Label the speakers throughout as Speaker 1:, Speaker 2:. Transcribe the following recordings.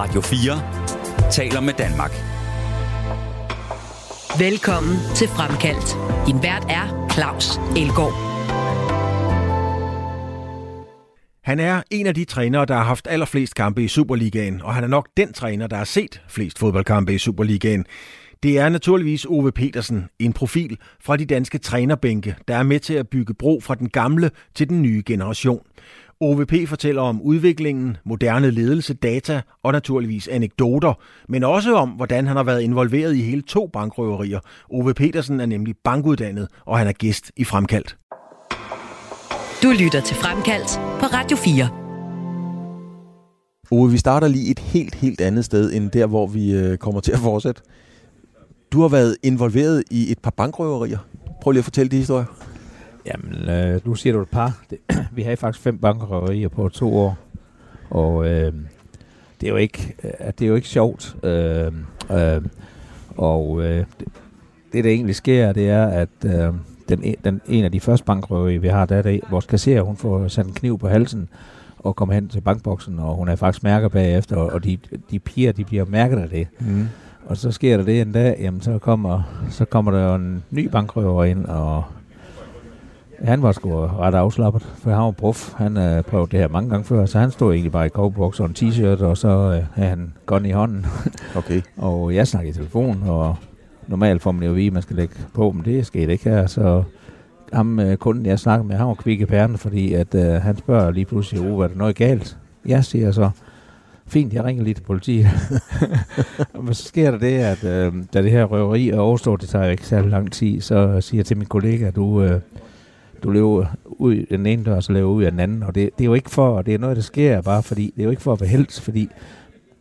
Speaker 1: Radio 4 taler med Danmark.
Speaker 2: Velkommen til Fremkaldt. Din vært er Claus Elgaard.
Speaker 3: Han er en af de trænere, der har haft allerflest kampe i Superligaen, og han er nok den træner, der har set flest fodboldkampe i Superligaen. Det er naturligvis Ove Petersen, en profil fra de danske trænerbænke, der er med til at bygge bro fra den gamle til den nye generation. OVP fortæller om udviklingen, moderne ledelse, data og naturligvis anekdoter, men også om, hvordan han har været involveret i hele to bankrøverier. Ove Petersen er nemlig bankuddannet, og han er gæst i Fremkaldt.
Speaker 2: Du lytter til Fremkaldt på Radio 4.
Speaker 4: Ove, vi starter lige et helt, helt andet sted, end der, hvor vi øh, kommer til at fortsætte. Du har været involveret i et par bankrøverier. Prøv lige at fortælle de historier.
Speaker 5: Jamen, øh, nu siger du et par. Det, vi har faktisk fem bankrøverier på to år. Og øh, det, er jo ikke, øh, det er jo ikke sjovt. Øh, øh, og øh, det, det, der egentlig sker, det er, at øh, den, den, en af de første bankrøverier, vi har, der er det, vores kasserer, hun får sat en kniv på halsen og kommer hen til bankboksen, og hun er faktisk mærker bagefter, og de, de piger, de bliver mærket af det. Mm. Og så sker der det en dag, jamen så kommer, så kommer der en ny bankrøver ind, og han var sgu ret afslappet, for han var prof. Han har øh, prøvet det her mange gange før, så han stod egentlig bare i kovboks og en t-shirt, og så øh, havde han gun i hånden.
Speaker 4: Okay.
Speaker 5: og jeg snakkede i telefon, og normalt får man jo at vide, at man skal lægge på, men det skete ikke her, så ham øh, kunden, jeg snakkede med, han var kvik i pærten, fordi at, øh, han spørger lige pludselig, oh, er der noget galt? Jeg siger så, fint, jeg ringer lige til politiet. Men så sker der det, at øh, da det her røveri er overstået, det tager jo ikke særlig lang tid, så siger jeg til min kollega, du, øh, du lever ud i den ene dør, og så lever ud af den anden. Og det, det er jo ikke for, det er noget, der sker bare fordi, det er jo ikke for at være helst, fordi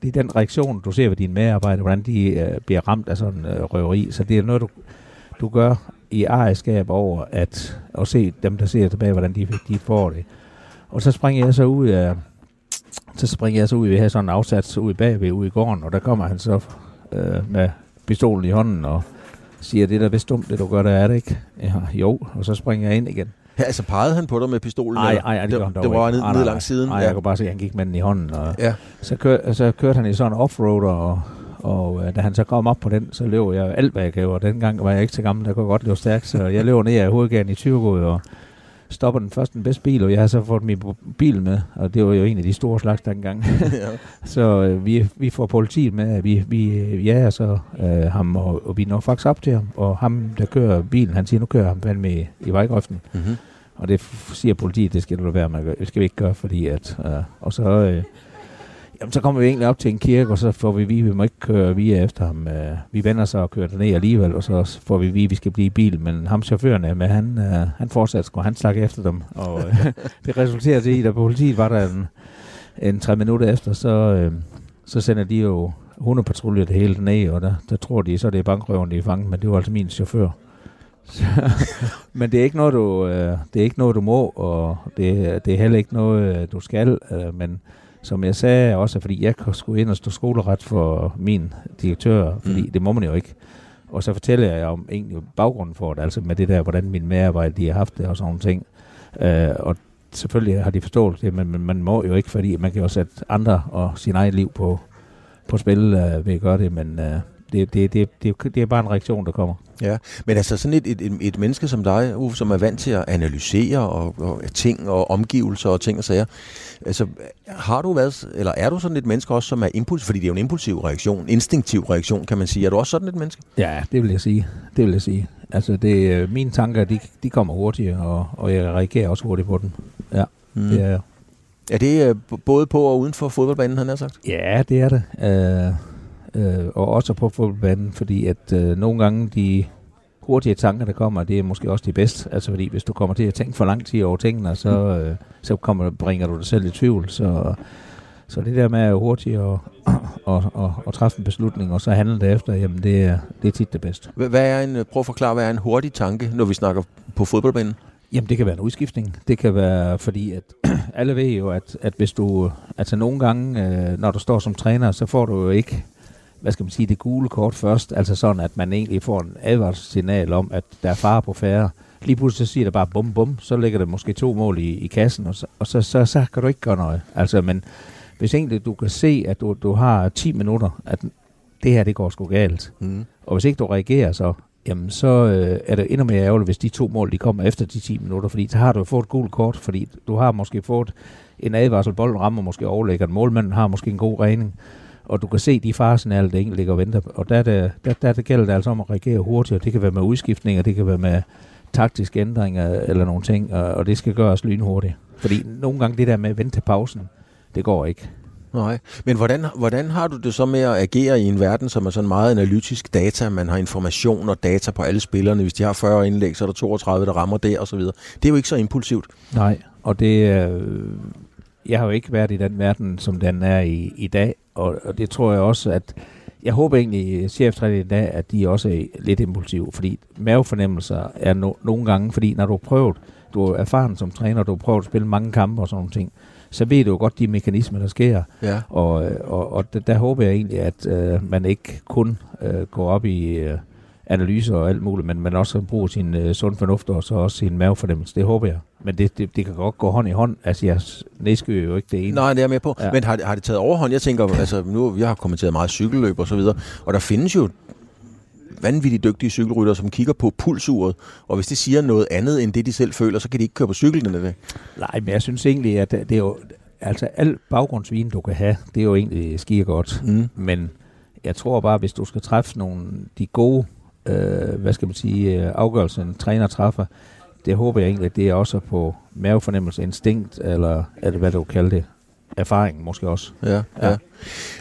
Speaker 5: det er den reaktion, du ser ved dine medarbejdere, hvordan de øh, bliver ramt af sådan øh, røveri. Så det er noget, du, du gør i ejerskab over at, at se dem, der ser tilbage, hvordan de, de får det. Og så springer jeg så ud af, så springer jeg så ud, vi har sådan en afsats ud bagved, ude i gården, og der kommer han så øh, med pistolen i hånden og siger, det er da vist dumt, det du gør, der er det ikke? Ja, jo, og så springer jeg ind igen.
Speaker 4: Ja, altså pegede han på dig med pistolen?
Speaker 5: Nej, nej, det, det,
Speaker 4: det, det var ned, ned langs siden?
Speaker 5: Nej,
Speaker 4: ja.
Speaker 5: jeg kunne bare se, at han gik med den i hånden. Og
Speaker 4: ja.
Speaker 5: så, kør, så kørte han i sådan en offroader, og, og øh, da han så kom op på den, så løb jeg alt, hvad jeg gav. Og dengang var jeg ikke så gammel, der kunne godt løbe stærkt, så jeg løb ned af hovedgaden i Tyrgod, og stopper den første den bedste bil, og jeg har så fået min bil med, og det var jo en af de store slags dengang. ja. så øh, vi, vi får politiet med, vi, vi ja, så øh, ham, og, og vi når faktisk op til ham, og ham, der kører bilen, han siger, nu kører ham fandme i, i vejgrøften. Mm-hmm. Og det siger politiet, det skal du være med, det skal vi ikke gøre, fordi at, øh, og så, øh, jamen, så kommer vi egentlig op til en kirke, og så får vi vide, vi må ikke køre via efter ham. Øh, vi vender så og kører ned alligevel, og så får vi at vi skal blive i bil, men ham chaufføren er med, han, øh, han fortsat skulle han snakke efter dem, og øh, det resulterer til, at politiet var der en, en tre minutter efter, så, øh, så sender de jo hundepatruljer det hele ned, og der, der tror de, så det er bankrøven, de er fanget, men det var altså min chauffør. men det er ikke noget du øh, det er ikke noget du må og det, det er heller ikke noget du skal øh, men som jeg sagde også fordi jeg skulle ind og stå skoleret for min direktør fordi mm. det må man jo ikke og så fortæller jeg om egentlig baggrunden for det altså med det der hvordan mine medarbejdere de har haft det og sådan nogle ting øh, og selvfølgelig har de forstået det men, men man må jo ikke fordi man kan jo sætte andre og sin eget liv på på spil øh, ved at gøre det men øh, det, det, det, det, det er bare en reaktion, der kommer.
Speaker 4: Ja, men altså sådan et, et, et menneske som dig, Uffe, som er vant til at analysere og, og ting og omgivelser og ting og sager, altså har du været, eller er du sådan et menneske også, som er impuls, fordi det er jo en impulsiv reaktion, instinktiv reaktion, kan man sige. Er du også sådan et menneske?
Speaker 5: Ja, det vil jeg sige. Det vil jeg sige. Altså det, mine tanker, de, de kommer hurtigt, og, og jeg reagerer også hurtigt på dem. Ja, mm. det er
Speaker 4: Er det både på og uden for fodboldbanen, han har sagt?
Speaker 5: Ja, det er det. Uh, øh, og også på fodboldbanen, fordi at øh, nogle gange de hurtige tanker, der kommer, det er måske også de bedste. Altså fordi hvis du kommer til at tænke for lang tid over tingene, så, øh, så kommer, bringer du dig selv i tvivl. Så, så det der med at hurtigt og, og, og, og træffe en beslutning, og så handle derefter, jamen det er, det er tit det bedste.
Speaker 4: Hvad er en, prøv at forklare, hvad er en hurtig tanke, når vi snakker på fodboldbanen?
Speaker 5: Jamen det kan være en udskiftning. Det kan være fordi, at alle ved jo, at, at hvis du, altså nogle gange, øh, når du står som træner, så får du jo ikke hvad skal man sige, det gule kort først, altså sådan, at man egentlig får en advarselssignal om, at der er fare på færre. Lige pludselig så siger det bare bum bum, så ligger der måske to mål i, i kassen, og, så, og så, så, så kan du ikke gøre noget. Altså, men hvis egentlig du kan se, at du, du har 10 minutter, at det her, det går sgu galt.
Speaker 4: Mm.
Speaker 5: Og hvis ikke du reagerer så, jamen så øh, er det endnu mere ærgerligt, hvis de to mål, de kommer efter de 10 minutter, fordi så har du fået et gult kort, fordi du har måske fået en advarsel, bolden rammer måske overlægger, målmanden har måske en god regning, og du kan se de faresignaler, det enkelt ligger og venter. Og der, der, der, der, der gælder det altså om at reagere hurtigt, og det kan være med udskiftninger, det kan være med taktiske ændringer eller nogle ting, og, og det skal gøres lynhurtigt. Fordi nogle gange det der med at vente til pausen, det går ikke.
Speaker 4: Nej, men hvordan, hvordan har du det så med at agere i en verden, som er sådan meget analytisk data, man har information og data på alle spillerne, hvis de har 40 indlæg, så er der 32, der rammer så videre. Det er jo ikke så impulsivt.
Speaker 5: Nej, og det øh, jeg har jo ikke været i den verden, som den er i, i dag, og, og det tror jeg også, at jeg håber egentlig, cheftræner i dag, at de også er lidt impulsive, fordi mavefornemmelser er no, nogle gange, fordi når du har prøvet, du er erfaren som træner, du har prøvet at spille mange kampe og sådan nogle ting, så ved du jo godt de mekanismer, der sker.
Speaker 4: Ja.
Speaker 5: Og, og, og der, der håber jeg egentlig, at øh, man ikke kun øh, går op i øh, analyser og alt muligt, men man også bruger sin øh, sund fornuft og så også sin mavefornemmelse. Det håber jeg. Men det, det, det kan godt gå hånd i hånd. Altså, jeg næskyder jo ikke det ene.
Speaker 4: Nej, det er jeg med på.
Speaker 5: Ja.
Speaker 4: Men har, har det taget overhånd? Jeg tænker, altså nu, jeg har kommenteret meget cykelløb og så videre, og der findes jo vanvittigt dygtige cykelrytter, som kigger på pulsuret, og hvis det siger noget andet end det, de selv føler, så kan de ikke køre på cyklen det.
Speaker 5: Nej, men jeg synes egentlig, at det er jo... Altså, al baggrundsviden, du kan have, det er jo egentlig skier godt.
Speaker 4: Mm.
Speaker 5: Men jeg tror bare, hvis du skal træffe nogle de gode, øh, hvad skal man sige, øh, afgørelser, en træner træffer, det håber jeg egentlig, at det er også på mavefornemmelse, instinkt, eller, eller hvad du kalder det, erfaring måske også.
Speaker 4: Ja, ja.
Speaker 5: Ja.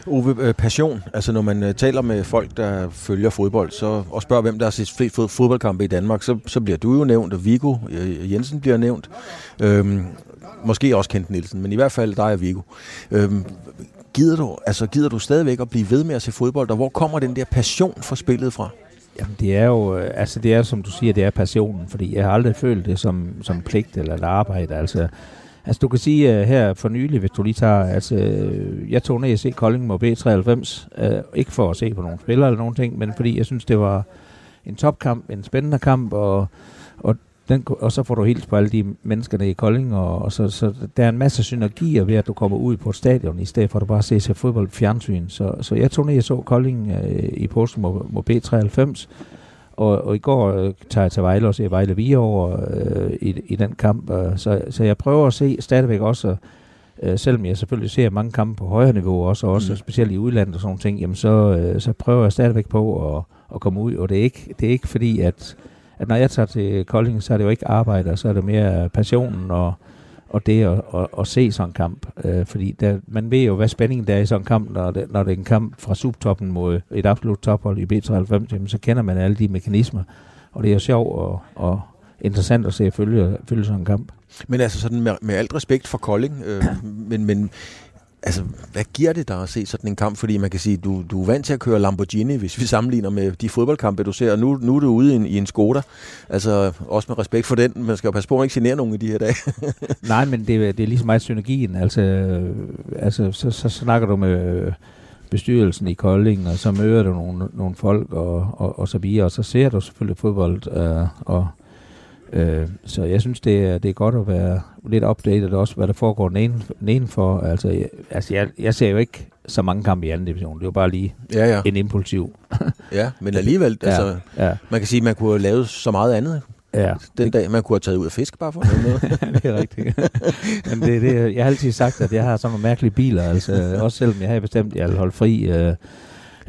Speaker 4: Ove, øh, passion. Altså når man øh, taler med folk, der følger fodbold, så, og spørger, hvem der har set flest fod- fodboldkampe i Danmark, så, så bliver du jo nævnt, og Viggo øh, Jensen bliver nævnt. Øhm, måske også Kent Nielsen, men i hvert fald dig og Viggo. Øhm, gider, du, altså, gider du stadigvæk at blive ved med at se fodbold, og hvor kommer den der passion for spillet fra?
Speaker 5: Jamen, det er jo, øh, altså det er som du siger, det er passionen, fordi jeg har aldrig følt det som, som pligt eller et arbejde, altså. Altså du kan sige uh, her for nylig, hvis du lige tager, altså øh, jeg tog ned og se Kolding mod B93, uh, ikke for at se på nogle spillere eller nogen ting, men fordi jeg synes, det var en topkamp, en spændende kamp, og, den, og så får du helt på alle de mennesker der i Kolding, og, og så, så der er en masse synergier ved, at du kommer ud på et stadion, i stedet for at du bare ser, fodbold fjernsyn. Så, så jeg tog ned og så Kolding uh, i posten mod, mod B93, og, og i går øh, tager jeg til Vejle og ser Vejle Hvidovre øh, i, i den kamp. Øh, så, så jeg prøver at se stadigvæk også, øh, selvom jeg selvfølgelig ser mange kampe på højere niveau også, og også
Speaker 4: Mm.
Speaker 5: specielt i udlandet og sådan ting, jamen så, øh, så prøver jeg stadigvæk på at, at komme ud. Og det er ikke, det er ikke fordi, at, at når jeg tager til Kolding, så er det jo ikke arbejde, så er det mere passionen og, og det at, at, at se sådan en kamp. Øh, fordi der, man ved jo, hvad spændingen der er i sådan en kamp, når det, når det er en kamp fra subtoppen mod et absolut tophold i B93, jamen, så kender man alle de mekanismer. Og det er jo sjovt og, og interessant at se at følge, følge sådan en kamp.
Speaker 4: Men altså sådan med, med alt respekt for Kolding, øh, men, men altså, hvad giver det dig at se sådan en kamp? Fordi man kan sige, du, du er vant til at køre Lamborghini, hvis vi sammenligner med de fodboldkampe, du ser. Og nu, nu er du ude i en, i en Skoda. Altså, også med respekt for den. Man skal jo passe på, at man ikke generer nogen i de her dage.
Speaker 5: Nej, men det, det er lige så meget synergien. Altså, altså så, så snakker du med bestyrelsen i Kolding, og så møder du nogle, nogle folk og, og, og så videre, og så ser du selvfølgelig fodbold. Øh, og, øh, så jeg synes, det er, det er godt at være lidt updated også, hvad der foregår neden, nedenfor. Altså, jeg, altså jeg, jeg ser jo ikke så mange kampe i anden division. Det er jo bare lige
Speaker 4: ja, ja.
Speaker 5: en impulsiv.
Speaker 4: ja men alligevel, altså,
Speaker 5: ja,
Speaker 4: man kan sige, at man kunne have lavet så meget andet
Speaker 5: ja.
Speaker 4: den dag. Man kunne have taget ud af fisk bare for noget.
Speaker 5: det er rigtigt. Men det, det, jeg har altid sagt, at jeg har sådan nogle mærkelige biler. Altså, også selvom jeg har bestemt, at jeg vil holde fri øh,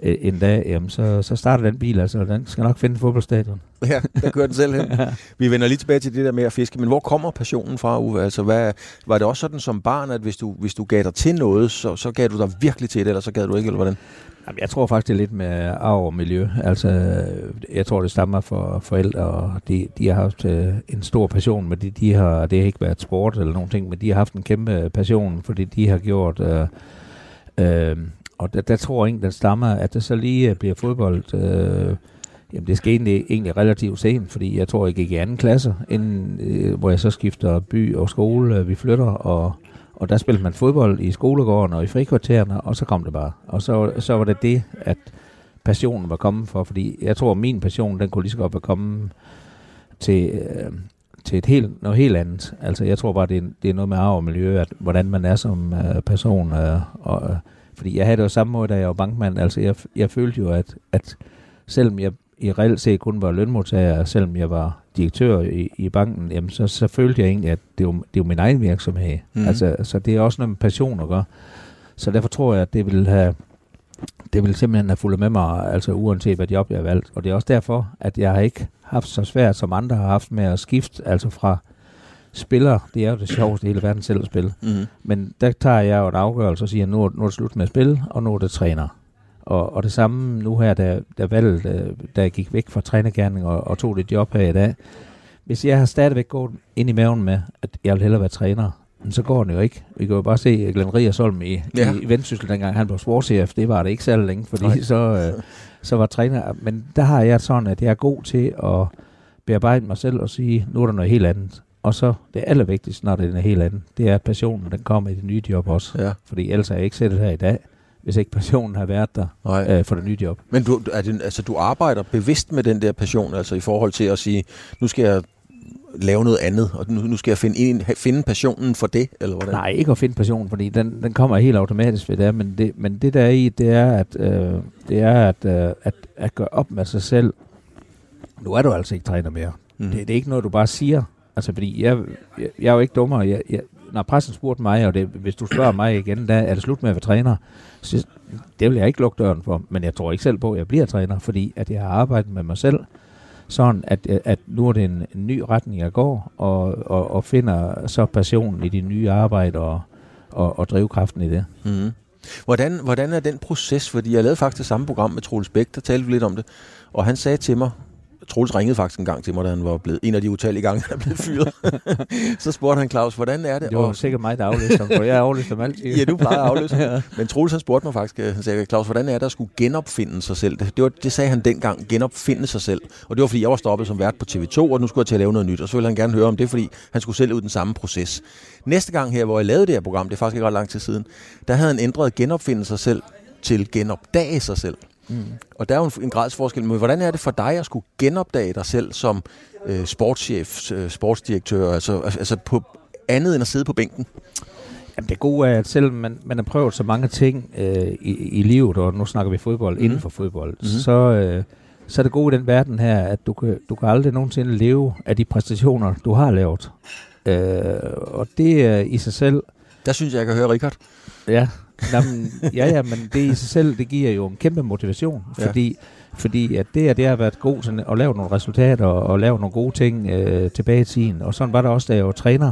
Speaker 5: øh, en dag, jamen, så, så starter den bil. Altså, den skal nok finde fodboldstadion.
Speaker 4: ja, der kører den selv hen. Vi vender lige tilbage til det der med at fiske, men hvor kommer passionen fra, Uwe? Altså, hvad, var det også sådan som barn, at hvis du, hvis du gav dig til noget, så, så gav du dig virkelig til det, eller så gav du ikke, eller hvordan?
Speaker 5: Jamen, jeg tror faktisk, det er lidt med arv og miljø. Altså, jeg tror, det stammer fra forældre, og de, de har haft øh, en stor passion, men de, de har, det har ikke været sport eller nogen ting, men de har haft en kæmpe passion, fordi de har gjort... Øh, øh, og der, der tror ingen, den stammer, at det så lige øh, bliver fodbold... Øh, Jamen, det skete egentlig, egentlig relativt sent, fordi jeg tror, jeg gik i anden klasse, inden, øh, hvor jeg så skifter by og skole. Øh, vi flytter, og, og der spillede man fodbold i skolegården og i frikvartererne, og så kom det bare. Og så, så var det det, at passionen var kommet for, fordi jeg tror, min passion, den kunne lige så godt være kommet til, øh, til et helt, noget helt andet. Altså, jeg tror bare, det er, det er noget med arv og miljø, at hvordan man er som øh, person. øh, og, øh, fordi jeg havde det jo samme måde, da jeg var bankmand. Altså, jeg, jeg følte jo, at, at selvom jeg i reelt set kun var lønmodtager, selvom jeg var direktør i, i banken, jamen så, så følte jeg egentlig, at det var, det var min egen virksomhed. Mm. Altså, så det er også noget med passion at gøre. Så derfor tror jeg, at det vil have det vil simpelthen have fulgt med mig, altså uanset hvad job jeg har valgt. Og det er også derfor, at jeg har ikke haft så svært, som andre har haft med at skifte, altså fra spiller, det er jo det sjoveste i hele verden selv at spille. Mm. Men der tager jeg jo et afgørelse og siger, nu, nu er det slut med at spille, og nu er det træner. Og, og det samme nu her, da, da valget, øh, da jeg gik væk fra trænergærning og, og tog det job her i dag. Hvis jeg har stadigvæk gået ind i maven med, at jeg vil hellere være træner, men så går den jo ikke. Vi kan jo bare se Glenn Riersholm i, ja. i Vendsyssel, dengang han var sportschef. Det var det ikke særlig længe, fordi Nej. så, øh, så var træner. Men der har jeg sådan, at jeg er god til at bearbejde mig selv og sige, nu er der noget helt andet. Og så det allervigtigste, når det er helt andet, det er, at passionen den kommer i det nye job også. Ja. Fordi ellers er jeg ikke sættet her i dag hvis ikke passionen har været der øh, for det nye job.
Speaker 4: Men du, er det, altså, du arbejder bevidst med den der passion, altså i forhold til at sige, nu skal jeg lave noget andet, og nu, nu skal jeg finde, en, finde passionen for det, eller hvordan?
Speaker 5: Nej, ikke at finde passionen, fordi den, den kommer helt automatisk ved det, men det, men det der er i, det er, at, øh, det er at, øh, at, at gøre op med sig selv. Nu er du altså ikke træner mere. Mm. Det, det er ikke noget, du bare siger. Altså, fordi jeg, jeg, jeg er jo ikke dummer. Jeg, jeg, når pressen spurgte mig, og det, hvis du spørger mig igen, da er det slut med at være træner, så det vil jeg ikke lukke døren for. Men jeg tror ikke selv på, at jeg bliver træner, fordi at jeg har arbejdet med mig selv, sådan at, at nu er det en, en ny retning, jeg går, og, og, og finder så passionen i det nye arbejde og, og, og drivkraften i det. Mm.
Speaker 4: Hvordan, hvordan er den proces? Fordi jeg lavede faktisk samme program med Troels Bæk, der talte vi lidt om det, og han sagde til mig, Troels ringede faktisk en gang til mig, da han var blevet en af de utallige gange, han blev fyret. så spurgte han Claus, hvordan er det?
Speaker 5: Det var og, sikkert mig, der aflæste ham, for jeg aflæste ham altid.
Speaker 4: ja, du plejer at aflæse ja. Men Troels han spurgte mig faktisk, han sagde, Claus, hvordan er det at skulle genopfinde sig selv? Det, det, var, det sagde han dengang, genopfinde sig selv. Og det var, fordi jeg var stoppet som vært på TV2, og nu skulle jeg til at lave noget nyt. Og så ville han gerne høre om det, fordi han skulle selv ud den samme proces. Næste gang her, hvor jeg lavede det her program, det er faktisk ikke ret lang tid siden, der havde han ændret genopfinde sig selv til genopdage sig selv. Mm. Og der er jo en, en gradsforskel. Men hvordan er det for dig at skulle genopdage dig selv som øh, sportschef, øh, sportsdirektør, altså, altså på andet end at sidde på bænken?
Speaker 5: Jamen det gode er, at selvom man, man har prøvet så mange ting øh, i, i livet, og nu snakker vi fodbold, mm. inden for fodbold, mm. så, øh, så er det gode i den verden her, at du kan, du kan aldrig nogensinde leve af de præstationer, du har lavet. Øh, og det er i sig selv...
Speaker 4: Der synes jeg, jeg kan høre Richard.
Speaker 5: Ja, Jamen, ja, ja, men det i sig selv, det giver jo en kæmpe motivation, fordi, ja. fordi at det, at det har været god til at lave nogle resultater og, og lave nogle gode ting øh, tilbage i tiden. Og sådan var det også, da jeg var træner.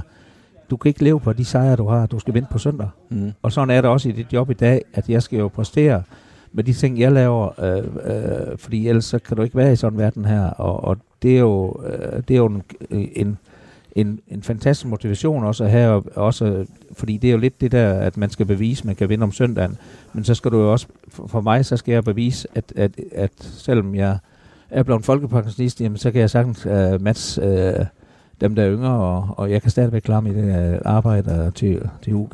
Speaker 5: Du kan ikke leve på de sejre, du har. Du skal vinde på søndag. Mm. Og sådan er det også i dit job i dag, at jeg skal jo præstere med de ting, jeg laver, øh, øh, fordi ellers så kan du ikke være i sådan en verden her. Og, og det er jo, øh, det er jo en, en en, en fantastisk motivation også at have, også, fordi det er jo lidt det der, at man skal bevise, man kan vinde om søndagen, men så skal du jo også, for mig, så skal jeg bevise, at, at, at selvom jeg er blevet folkepensionist, jamen, så kan jeg sagtens øh, uh, match uh, øh, dem, der er yngre, og, og jeg kan stadigvæk klare mit uh, arbejde til, til UG.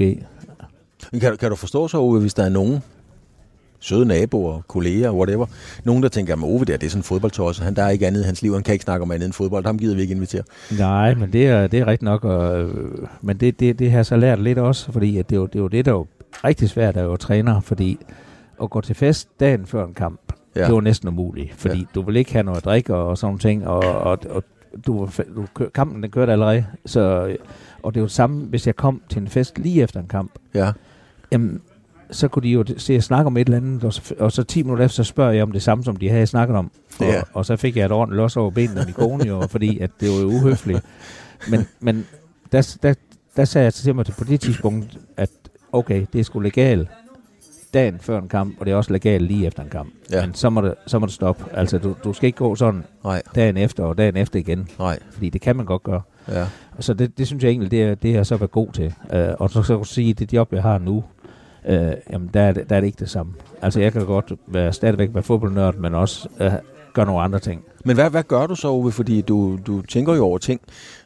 Speaker 4: Kan, kan du forstå så, hvis der er nogen, søde naboer, kolleger, whatever. Nogen, der tænker, at Ove der, det er sådan en fodboldtosser. Han der er ikke andet i hans liv. Han kan ikke snakke om andet end fodbold. Ham gider vi ikke invitere.
Speaker 5: Nej, men det er, det er rigtigt nok. Og, men det, det, det har jeg så lært lidt også, fordi at det, er jo, det er jo det, der er rigtig svært at være træner, fordi at gå til fest dagen før en kamp, ja. det var næsten umuligt, fordi ja. du vil ikke have noget at drikke og, og sådan ting, og, og, og du, du, kampen den kørte allerede, så, og det er jo det samme, hvis jeg kom til en fest lige efter en kamp, ja. jamen, så kunne de jo se at snakke om et eller andet, og så, og så 10 minutter efter, så spørger jeg om det samme, som de havde snakket om. Og, ja. og så fik jeg et ordentligt los over benene af min kone, jo, fordi at det var jo uhøfligt. Men, men der, der, der sagde jeg til mig på det tidspunkt, at okay, det er sgu legalt dagen før en kamp, og det er også legalt lige efter en kamp. Ja. Men så må, det, så må det stoppe. Altså, du, du skal ikke gå sådan Nej. dagen efter og dagen efter igen. Nej. Fordi det kan man godt gøre. Ja. Så det, det synes jeg egentlig, det er, det er så været god til. Uh, og så, så kan du sige, at det job, jeg har nu, øh, jamen der er, det, der er det ikke det samme. Altså jeg kan godt være, stadigvæk være fodboldnørd, men også øh, gøre nogle andre ting.
Speaker 4: Men hvad, hvad gør du så, Ove? Fordi du, du tænker jo over ting.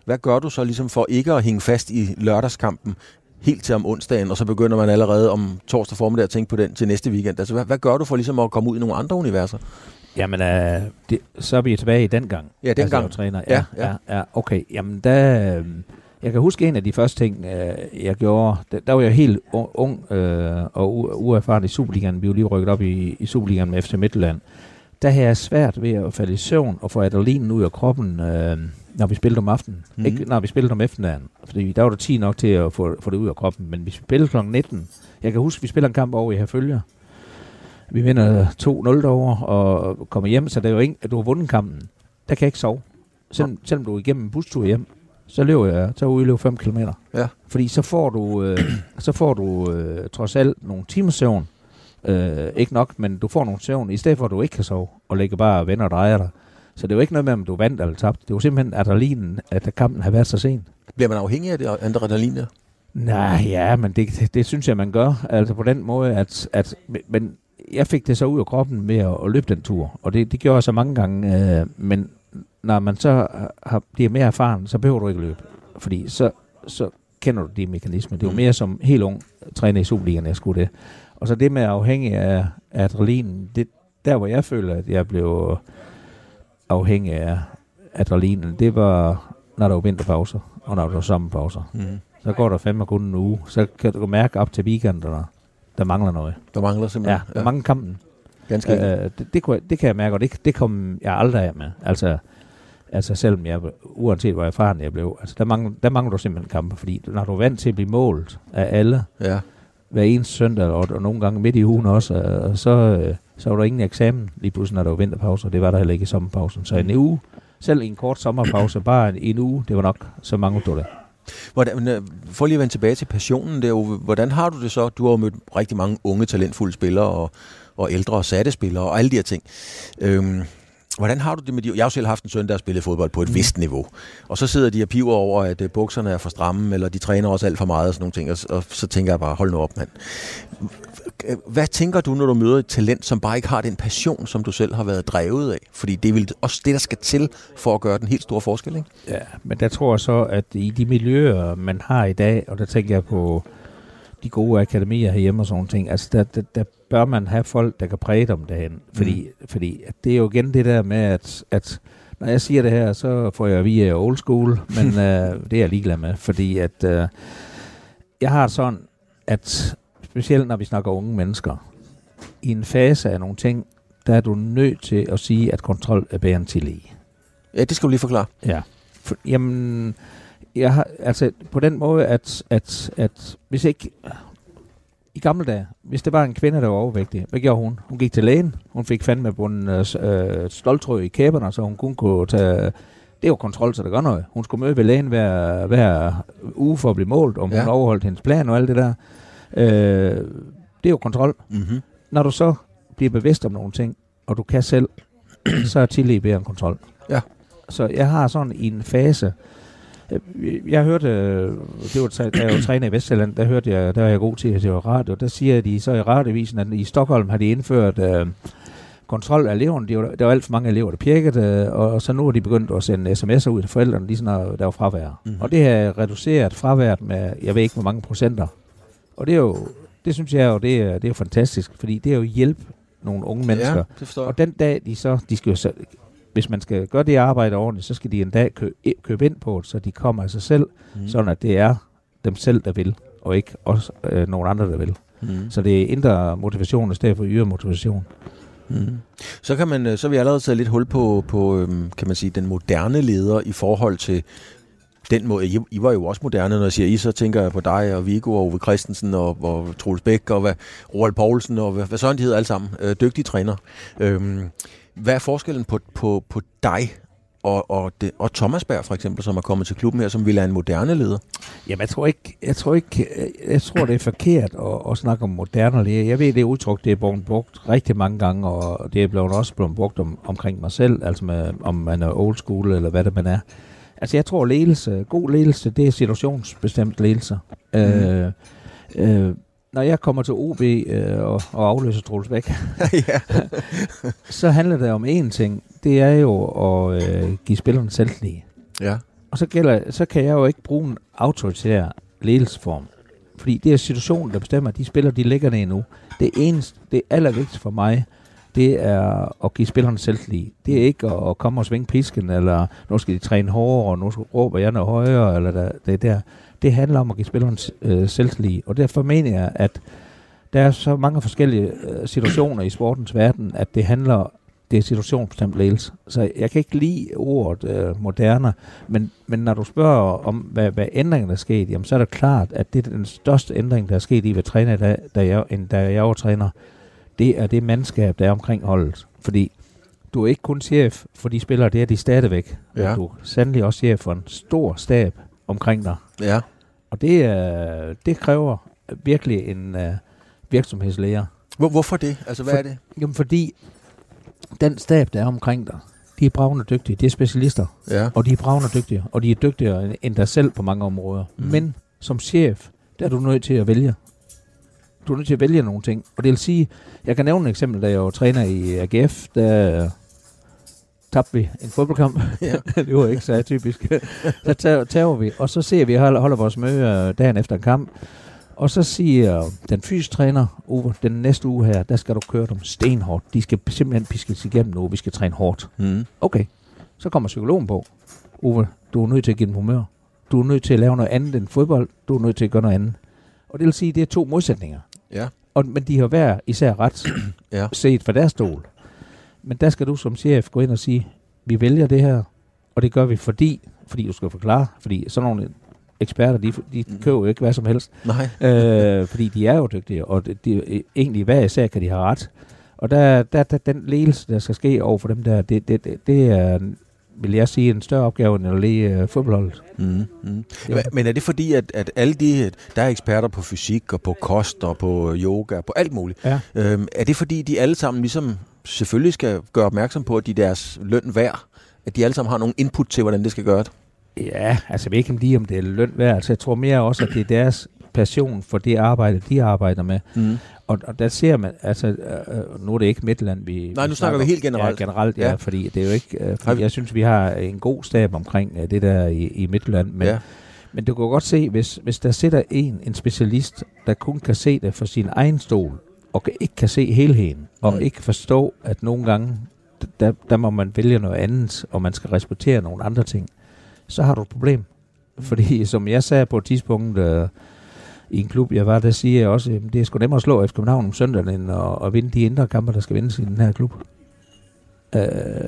Speaker 4: Hvad gør du så ligesom for ikke at hænge fast i lørdagskampen helt til om onsdagen, og så begynder man allerede om torsdag formiddag at tænke på den til næste weekend? Altså hvad, hvad gør du for ligesom at komme ud i nogle andre universer?
Speaker 5: Jamen, øh, det, så er vi tilbage i den gang.
Speaker 4: Ja, dengang.
Speaker 5: Altså, var træner.
Speaker 4: Ja,
Speaker 5: Ja,
Speaker 4: ja.
Speaker 5: ja. ja, okay. Jamen, der, øh, jeg kan huske en af de første ting, øh, jeg gjorde. Der, der var jeg helt ung, øh, og uerfaren i Superligaen. Vi var lige rykket op i, i Superligaen med FC Midtjylland. Der havde jeg svært ved at falde i søvn og få adrenalinen ud af kroppen, øh, når vi spillede om aftenen. Mm. Ikke når vi spillede om eftermiddagen. Fordi der var der 10 nok til at få, få det ud af kroppen. Men vi spillede kl. 19. Jeg kan huske, vi spiller en kamp over i Herfølge. Vi vinder 2-0 derovre og kommer hjem, så det er jo ikke, at du har vundet kampen. Der kan jeg ikke sove. Selvom, selvom du er igennem en bustur hjem, så løber jeg, så udløber 5 km.
Speaker 4: Ja.
Speaker 5: Fordi så får du, øh, så får du øh, trods alt nogle timers søvn. Øh, ikke nok, men du får nogle søvn, i stedet for at du ikke kan sove, og ligger bare og vender og drejer dig. Så det er jo ikke noget med, om du vandt eller tabt. Det var simpelthen adrenalinen, at kampen har været så sen.
Speaker 4: Bliver man afhængig af det adrenalin der?
Speaker 5: Nej, ja, men det, det, det synes jeg, man gør. Altså på den måde, at, at men jeg fik det så ud af kroppen med at, at løbe den tur, og det, det gjorde jeg så mange gange. Øh, men når man så har, bliver mere erfaren, så behøver du ikke løbe, fordi så, så kender du de mekanismer. Det var
Speaker 4: Mm.
Speaker 5: mere som helt ung træner i Superligaen, jeg skulle det. Og så det med afhængig af, af adrenalinen, det, der hvor jeg føler, at jeg blev afhængig af adrenalinen, det var, når der var vinterpauser, og når der var sommerpauser.
Speaker 4: Mm.
Speaker 5: Så går der fandme kun en uge. Så kan du mærke op til weekenderne, der mangler noget.
Speaker 4: Der mangler
Speaker 5: Ja,
Speaker 4: simpelthen.
Speaker 5: der mangler kampen.
Speaker 4: Ganske
Speaker 5: Øh, det, det, kunne, jeg- det kan jeg mærke, og det, det kom jeg aldrig af med. Altså, altså selvom jeg, uanset hvor erfaren jeg blev, altså der mangler, der mangler du simpelthen kampe, fordi når du er vant til at blive målt af alle,
Speaker 4: Ja.
Speaker 5: hver eneste søndag, og, og nogle gange midt i ugen også, øh, så, øh, så var der ingen eksamen lige pludselig, når der var vinterpause, og det var der heller ikke i sommerpausen. Så en uge, selv en kort sommerpause, bare en, en uge, det var nok, så mange du det.
Speaker 4: Hvordan, øh, for lige at vende tilbage til passionen der, hvordan har du det så? Du har jo mødt rigtig mange unge, talentfulde spillere og, og ældre og satte spillere og alle de her ting. Øhm, hvordan har du det med de... Jeg har jo selv haft en søn, der har spillet fodbold på et vist niveau. Og så sidder de og piver over, at øh, bukserne er for stramme, eller de træner også alt for meget og sådan nogle ting. Og, og så tænker jeg bare, hold nu op, mand. Hvad tænker du, når du møder et talent, som bare ikke har den passion, som du selv har været drevet af? Fordi det er vel også det, der skal til for at gøre den helt store forskel, ikke?
Speaker 5: Ja, men der tror jeg så, at i de miljøer, man har i dag, og der tænker jeg på de gode akademier herhjemme og sådan ting, altså der, der, der bør man have folk, der kan præge dem derhen. Fordi, mm. fordi det er jo igen det der med, at, at når jeg siger det her, så får jeg via old school, men øh, det er jeg ligeglad med, fordi at øh, jeg har sådan, at specielt når vi snakker unge mennesker, i en fase af nogle ting, der er du nødt til at sige, at kontrol er bedre end tillid.
Speaker 4: Ja, det skal du lige forklare.
Speaker 5: Ja. For, jamen, jeg har, altså på den måde, at, at, at hvis ikke... I gamle dage, hvis det var en kvinde, der var overvægtig, hvad gjorde hun? Hun gik til lægen. Hun fik fandme bundet øh, stoltrød i kæberne, så hun kun kunne tage... Det var kontrol, så det gør noget. Hun skulle møde ved lægen hver, hver uge for at blive målt, om ja. Hun overholdt hendes plan og alt det der. Øh, det er jo kontrol.
Speaker 4: Mm-hmm.
Speaker 5: Når du så bliver bevidst om nogle ting, og du kan selv, så er tillid bedre end kontrol.
Speaker 4: Ja.
Speaker 5: Så jeg har sådan en fase, jeg, jeg hørte, øh, det var, da jeg var træner i Vestjylland, der hørte jeg, der var jeg god til at høre radio, der siger de så i radiovisen, at i Stockholm har de indført øh, kontrol af eleverne. De var, der var alt for mange elever, der pjekkede, øh, og, og så nu har de begyndt at sende sms'er ud til forældrene, lige sådan, der var fravær.
Speaker 4: Mhm.
Speaker 5: Mm. Og det har reduceret fraværet med, jeg ved ikke hvor mange procenter. Og det er jo, det synes jeg jo, det er, det er fantastisk, fordi det er jo hjælp nogle unge mennesker.
Speaker 4: Ja, det.
Speaker 5: Og den dag, de så, de skal jo så, hvis man skal gøre det arbejde ordentligt, så skal de en dag kø, købe ind på det, så de kommer af sig selv,
Speaker 4: Mm.
Speaker 5: sådan at det er dem selv, der vil, og ikke også øh, nogen andre, der vil.
Speaker 4: Mm.
Speaker 5: Så det er indre motivation i stedet for ydre motivation.
Speaker 4: Mm. Så kan man, øh, så vi allerede taget lidt hul på, på øhm, kan man sige, den moderne leder i forhold til den måde. I, I var jo også moderne, når jeg siger I, så tænker jeg på dig og Viggo og Ove Christensen og, og Troels Bæk og hvad, Roald Poulsen og hvad, hvad sådan de hedder alle sammen. Øh, dygtige træner. Øhm, hvad er forskellen på, på, på dig og, og, det, og Thomas Berg for eksempel, som er kommet til klubben her, som vil være en moderne leder?
Speaker 5: Jamen, jeg tror ikke, jeg tror ikke, jeg tror, det er forkert at, at snakke om moderne læger. Jeg ved, det udtryk, det er blevet brugt rigtig mange gange, og det er blevet også blevet brugt om, omkring mig selv, altså med, om man er old school, eller hvad det man er. Altså, jeg tror, ledelse, god ledelse, det er situationsbestemt ledelse. Mm. Øh, øh, når jeg kommer til OB øh, og, og afløser Troels Bæk, så handler det om én ting. Det er jo at øh, give spillerne selvtillid.
Speaker 4: ja.
Speaker 5: Og så, gælder, så kan jeg jo ikke bruge en autoritær ledelsesform. Fordi det er situationen, der bestemmer, at de spillere, de ligger ned nu. Det eneste, det allervigtigste for mig, det er at give spillerne selvtillid. Det er ikke at, at komme og svinge pisken, eller nu skal de træne hårdere, og nu råber jeg noget højere, eller der, det der. Det handler om at give spillerne øh, selvtillid. Og derfor mener jeg, at der er så mange forskellige øh, situationer i sportens verden, at det handler det er situationsbestemt ledelse. Så jeg kan ikke lide ordet øh, moderne, men, men når du spørger om, hvad, hvad ændringen er sket, jamen, så er det klart, at det er den største ændring, der er sket i ved træner, da, da, jeg, end da jeg var træner. Det er det mandskab, der er omkring holdet. Fordi du er ikke kun chef for de spillere, det er de stadigvæk.
Speaker 4: Ja.
Speaker 5: Du er sandelig også chef for en stor stab omkring dig.
Speaker 4: Ja.
Speaker 5: Og det, øh, det kræver virkelig en øh, virksomhedslærer.
Speaker 4: Hvor, hvorfor det? Altså, hvad
Speaker 5: For-
Speaker 4: er det?
Speaker 5: Jamen fordi den stab, der er omkring dig, de er bravende dygtige, de er specialister,
Speaker 4: Ja.
Speaker 5: og de er bravende dygtige, og de er dygtigere end- dig selv på mange områder. Mm. Men som chef, der er du nødt til at vælge. Du er nødt til at vælge nogle ting. Og det vil sige, jeg kan nævne et eksempel, da jeg var træner i AGF, der tabte vi en fodboldkamp.
Speaker 4: Ja.
Speaker 5: det var ikke så atypisk. så tager, tager vi, og så ser vi, holder, holder vores møde øh, dagen efter en kamp, og så siger den fysiotræner, Ove, den næste uge her, der skal du køre dem stenhårdt. De skal simpelthen piskes igennem nu, vi skal træne hårdt.
Speaker 4: Mm.
Speaker 5: Okay, så kommer psykologen på. Ove, du er nødt til at give dem humør. Du er nødt til at lave noget andet end fodbold. Du er nødt til at gøre noget andet. Og det vil sige, at det er to modsætninger.
Speaker 4: Ja.
Speaker 5: Og, men de har hver især ret
Speaker 4: Ja.
Speaker 5: set fra deres stol. Men der skal du som chef gå ind og sige, vi vælger det her, og det gør vi fordi, fordi du skal forklare, fordi sådan nogle eksperter, de, de
Speaker 4: Mm.
Speaker 5: køber jo ikke hvad som helst,
Speaker 4: Nej.
Speaker 5: øh, fordi de er jo dygtige, og de, de, egentlig hver især kan de have ret. Og der, der, der, den ledelse, der skal ske over for dem der, det, det, det, det er, vil jeg sige, en større opgave end at lede øh, fodboldholdet.
Speaker 4: Mm. Mm.
Speaker 5: Ja.
Speaker 4: Men er det fordi, at, at alle de, der er eksperter på fysik og på kost og på yoga, på alt muligt,
Speaker 5: Ja.
Speaker 4: øhm, er det fordi, de alle sammen ligesom selvfølgelig skal gøre opmærksom på, at de er deres løn værd, at de alle sammen har nogle input til, hvordan det skal gøres?
Speaker 5: Ja, altså jeg ved ikke lige, om det er løn værd. Altså, jeg tror mere også, at det er deres passion for det arbejde, de arbejder med.
Speaker 4: Mm.
Speaker 5: Og, og der ser man, altså, øh, nu er det ikke Midtland, vi
Speaker 4: Nej, nu snakker vi helt generelt.
Speaker 5: Ja, generelt, ja,
Speaker 4: Ja.
Speaker 5: fordi det er jo ikke, øh, fordi jeg synes, vi har en god stab omkring øh, det der i, i Midtland, men,
Speaker 4: Ja.
Speaker 5: men du kan godt se, hvis, hvis der sidder en, en specialist, der kun kan se det for sin egen stol, og ikke kan se helheden, og
Speaker 4: Mm.
Speaker 5: mm. ikke forstå, at nogle gange, der, der må man vælge noget andet, og man skal respektere nogle andre ting, så har du et problem. Fordi som jeg sagde på et tidspunkt, øh, i en klub, jeg var, der siger jeg også, at det er sgu nemmere at slå FC København om søndagen, end at, at vinde de indre kampe, der skal vindes i den her klub. Uh,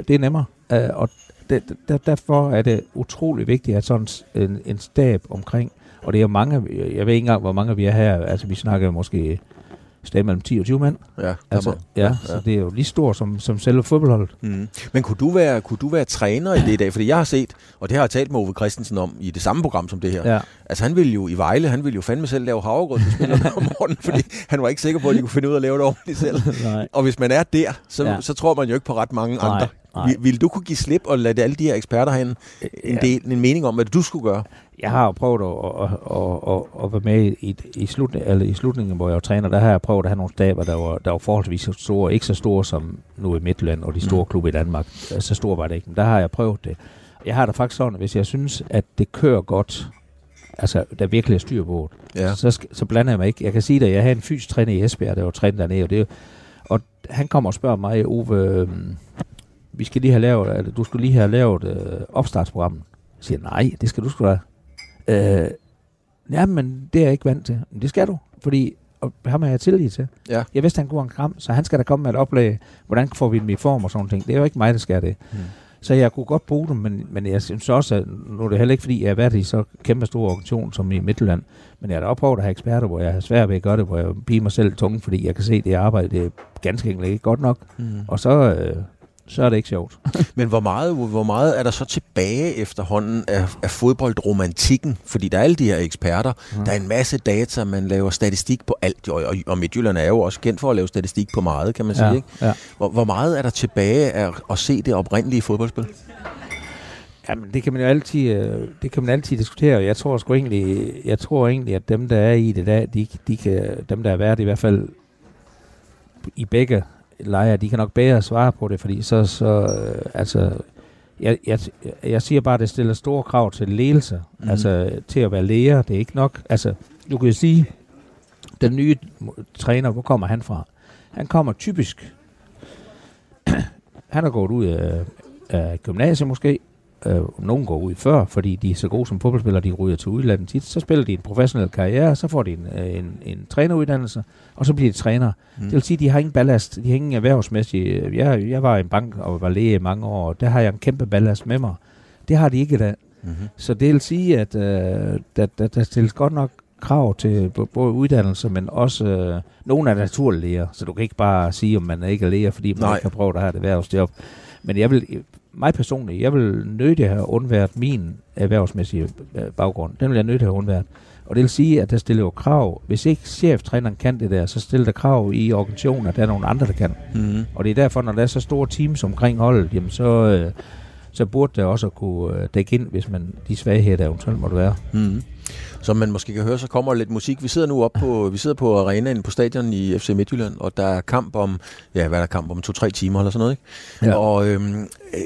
Speaker 5: det er nemmere. Uh, og det, der, derfor er det utrolig vigtigt, at sådan en, en stab omkring, og det er jo mange, jeg ved ikke engang, hvor mange vi er her, altså vi snakker måske sted mellem 10 og 20 mand.
Speaker 4: Ja,
Speaker 5: Altså, ja, ja, så det er jo lige stort som, som selve fodboldholdet.
Speaker 4: Mm. Men kunne du, være, kunne du være træner i det i dag? Fordi jeg har set, og det har jeg talt med Ove Christensen om i det samme program som det her.
Speaker 5: Ja.
Speaker 4: Altså han ville jo i Vejle, han ville jo fandme selv lave havregrød til spillerne om morgenen, fordi han var ikke sikker på, at de kunne finde ud af at lave det ordentligt selv.
Speaker 5: Nej.
Speaker 4: Og hvis man er der, så. Ja. så tror man jo ikke på ret mange
Speaker 5: Nej,
Speaker 4: andre.
Speaker 5: Nej.
Speaker 4: Vil, du kunne give slip og lade alle de her eksperter have en, en,
Speaker 5: Ja.
Speaker 4: del, en mening om, hvad du skulle gøre?
Speaker 5: Jeg har jo prøvet at, at, at, at, at være med i, i, slutning, eller i slutningen, hvor jeg var træner. Der har jeg prøvet at have nogle staber, der var, der var forholdsvis store. Ikke så store som nu i Midtjylland og de store
Speaker 4: Mm.
Speaker 5: klubber i Danmark. Så store var det ikke. Men der har jeg prøvet det. Jeg har da faktisk sådan, at hvis jeg synes, at det kører godt, altså der virkelig er styr på det,
Speaker 4: Ja.
Speaker 5: så, så blander jeg mig ikke. Jeg kan sige, at jeg havde en fysisk træner i Esbjerg, der var træner dernede, og, det, og han kommer og spørger mig, Ove, øhm, vi skal lige have lavet, eller, du skulle lige have lavet øh, opstartsprogrammet. Jeg siger, nej, det skal du sgu da. Øh, ja, men det er jeg ikke vant til. Men det skal du, fordi og ham har jeg tillid til.
Speaker 4: Ja.
Speaker 5: Jeg vidste, han kunne en kram, så han skal da komme med et oplæg. Hvordan får vi dem i form og sådan noget. Det er jo ikke mig, der skal det.
Speaker 4: Mm.
Speaker 5: Så jeg kunne godt bruge dem, men, men jeg synes også, at nu er det heller ikke, fordi jeg har været i så kæmpe stor organisation som i Midtjylland, men jeg har da prøvet at have eksperter, hvor jeg har svært ved at gøre det, hvor jeg piger mig selv i tungen, fordi jeg kan se, at det arbejde det er ganske enkelt ikke godt nok.
Speaker 4: Mm.
Speaker 5: Og så, øh, så er det ikke sjovt.
Speaker 4: Men hvor meget, hvor meget er der så tilbage efterhånden af, af fodboldromantikken? Fordi der er alle de her eksperter.
Speaker 5: Mm.
Speaker 4: Der er en masse data, man laver statistik på alt. Og, og Midtjylland er jo også kendt for at lave statistik på meget, kan man sige.
Speaker 5: ja,
Speaker 4: Ikke?
Speaker 5: ja.
Speaker 4: Hvor, hvor meget er der tilbage af at se det oprindelige fodboldspil?
Speaker 5: Jamen, det kan man jo altid, øh, det kan man altid diskutere. Jeg tror sgu egentlig, jeg tror egentlig, at dem, der er i det der, de, de kan, dem, der er været i hvert fald i begge lejre, de kan nok bedre svare på det, fordi så, så øh, altså, jeg, jeg, jeg siger bare, at det stiller store krav til ledelse,
Speaker 4: Mhm.
Speaker 5: mm. altså til at være læger, det er ikke nok. Altså, du kan jo sige, den nye træner, hvor kommer han fra? Han kommer typisk han er gået ud af, af gymnasiet måske, øh, nogen går ud før, fordi de er så gode som fodboldspillere, de ryger til udlandet tit. Så spiller de en professionel karriere, så får de en, øh, en, en træneruddannelse, og så bliver de træner. Mm. Det vil sige, at de har ingen ballast, de har ingen erhvervsmæssige... Jeg, jeg var i en bank og var læge i mange år, og der har jeg en kæmpe ballast med mig. Det har de ikke i dag. Mm-hmm. Så det vil sige, at øh, der, der, der stilles godt nok krav til både uddannelse, men også øh, nogle af naturlige læger. Så du kan ikke bare sige, om man ikke er læger, fordi man Nej. ikke har prøvet at have det erhvervsjob. Men jeg vil, mig personligt, jeg vil nødt have undværet min erhvervsmæssige øh, baggrund. Den vil jeg nødt have undværet. Og det vil sige, at der stiller jo krav. Hvis ikke cheftræneren kan det der, så stiller der krav i organisationen, at der er nogle andre, der kan. Mm-hmm. Og det er derfor, når der er så store teams omkring holdet, jamen så, øh, så burde det også kunne øh, dække ind, hvis man de svagheder, der eventuelt måtte være.
Speaker 4: Mm-hmm. Som man måske kan høre, så kommer lidt musik. Vi sidder nu op på, vi sidder på arenaen på stadion i FC Midtjylland, og der er kamp om, ja, hvad er der kamp om, to-tre timer eller sådan noget, ikke? Ja. Og øhm, øh,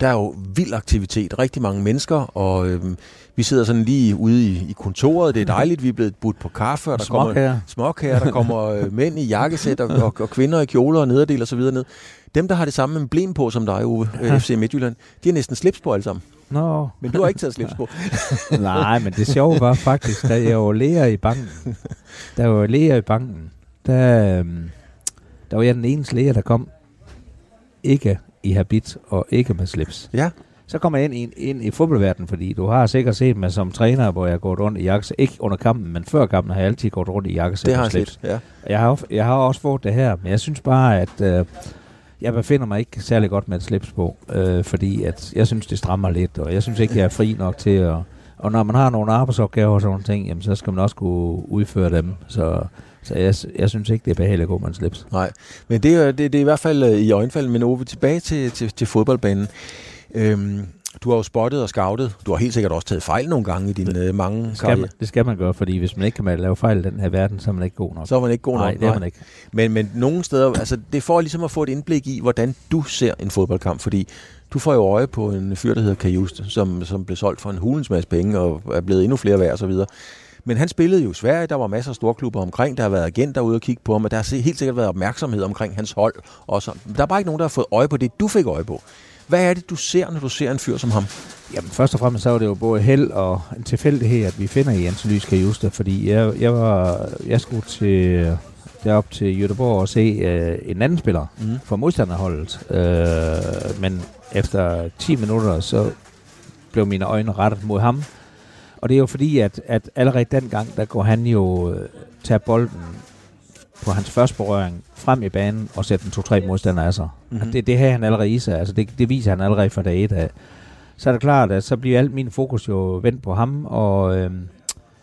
Speaker 4: der er jo vild aktivitet, rigtig mange mennesker, og øhm, vi sidder sådan lige ude i, i kontoret. Det er dejligt, vi er blevet budt på kaffe, og der kommer småkager, der kommer øh, mænd i jakkesæt og, og, og, kvinder i kjoler og nederdel og så videre ned. Dem, der har det samme emblem på som dig, Uwe, ja. FC Midtjylland, de har næsten slips på alle sammen.
Speaker 5: Nå.
Speaker 4: Men du har ikke taget slips på.
Speaker 5: Nej, men det sjove var faktisk, da jeg var læger i banken, da jeg var læger i banken, der, øhm, der var jeg den eneste læger, der kom ikke i habit og ikke med slips.
Speaker 4: Ja.
Speaker 5: Så kommer jeg ind, ind, ind i fodboldverdenen, fordi du har sikkert set mig som træner, hvor jeg gået rundt i jakkesæt. Ikke under kampen, men før kampen har jeg altid gået rundt i jakkesæt
Speaker 4: Det har
Speaker 5: jeg
Speaker 4: set, ja.
Speaker 5: Jeg har, jeg har også fået det her, men jeg synes bare, at øh, jeg befinder mig ikke særlig godt med et slips på, øh, fordi at jeg synes, det strammer lidt, og jeg synes ikke, jeg er fri nok til at... Og når man har nogle arbejdsopgaver og sådan nogle ting, jamen, så skal man også kunne udføre dem. Så, så jeg, jeg synes ikke, det er behageligt at gå med en slips.
Speaker 4: Nej, men det, er, det, det er i hvert fald øh, i øjenfald. Men Ove, tilbage til, til, til fodboldbanen. Øhm, du har jo spottet og scoutet. Du har helt sikkert også taget fejl nogle gange i dine øh, mange
Speaker 5: det skal, man, det skal man gøre, fordi hvis man ikke kan lave fejl i den her verden, så er man ikke god nok.
Speaker 4: Så er man ikke god
Speaker 5: nej,
Speaker 4: nok.
Speaker 5: det er man ikke.
Speaker 4: Men, men nogle steder, altså det får ligesom at få et indblik i, hvordan du ser en fodboldkamp, fordi du får jo øje på en fyr, der hedder Kajuste, som, som blev solgt for en hulens masse penge og er blevet endnu flere værd og så videre. Men han spillede jo i Sverige, der var masser af store klubber omkring, der har været agenter ude og kigge på ham, og der har helt sikkert været opmærksomhed omkring hans hold. Også. Der er bare ikke nogen, der har fået øje på det, du fik øje på. Hvad er det, du ser, når du ser en fyr som ham?
Speaker 5: Jamen, først og fremmest så var det jo både held og en tilfældighed, at vi finder Jens Lys Kajuste, fordi jeg, jeg, var, jeg skulle til, derop til Göteborg og se øh, en anden spiller mm. fra modstanderholdet. Øh, men efter 10 minutter, så blev mine øjne rettet mod ham. Og det er jo fordi, at, at allerede dengang, der går han jo øh, tage bolden på hans første berøring frem i banen og sætte en to-tre modstandere af sig. Mm-hmm. Det, det har han allerede i sig. Altså det, det viser han allerede fra dag et af. Så er det klart, at så bliver alt min fokus jo vendt på ham, og øh,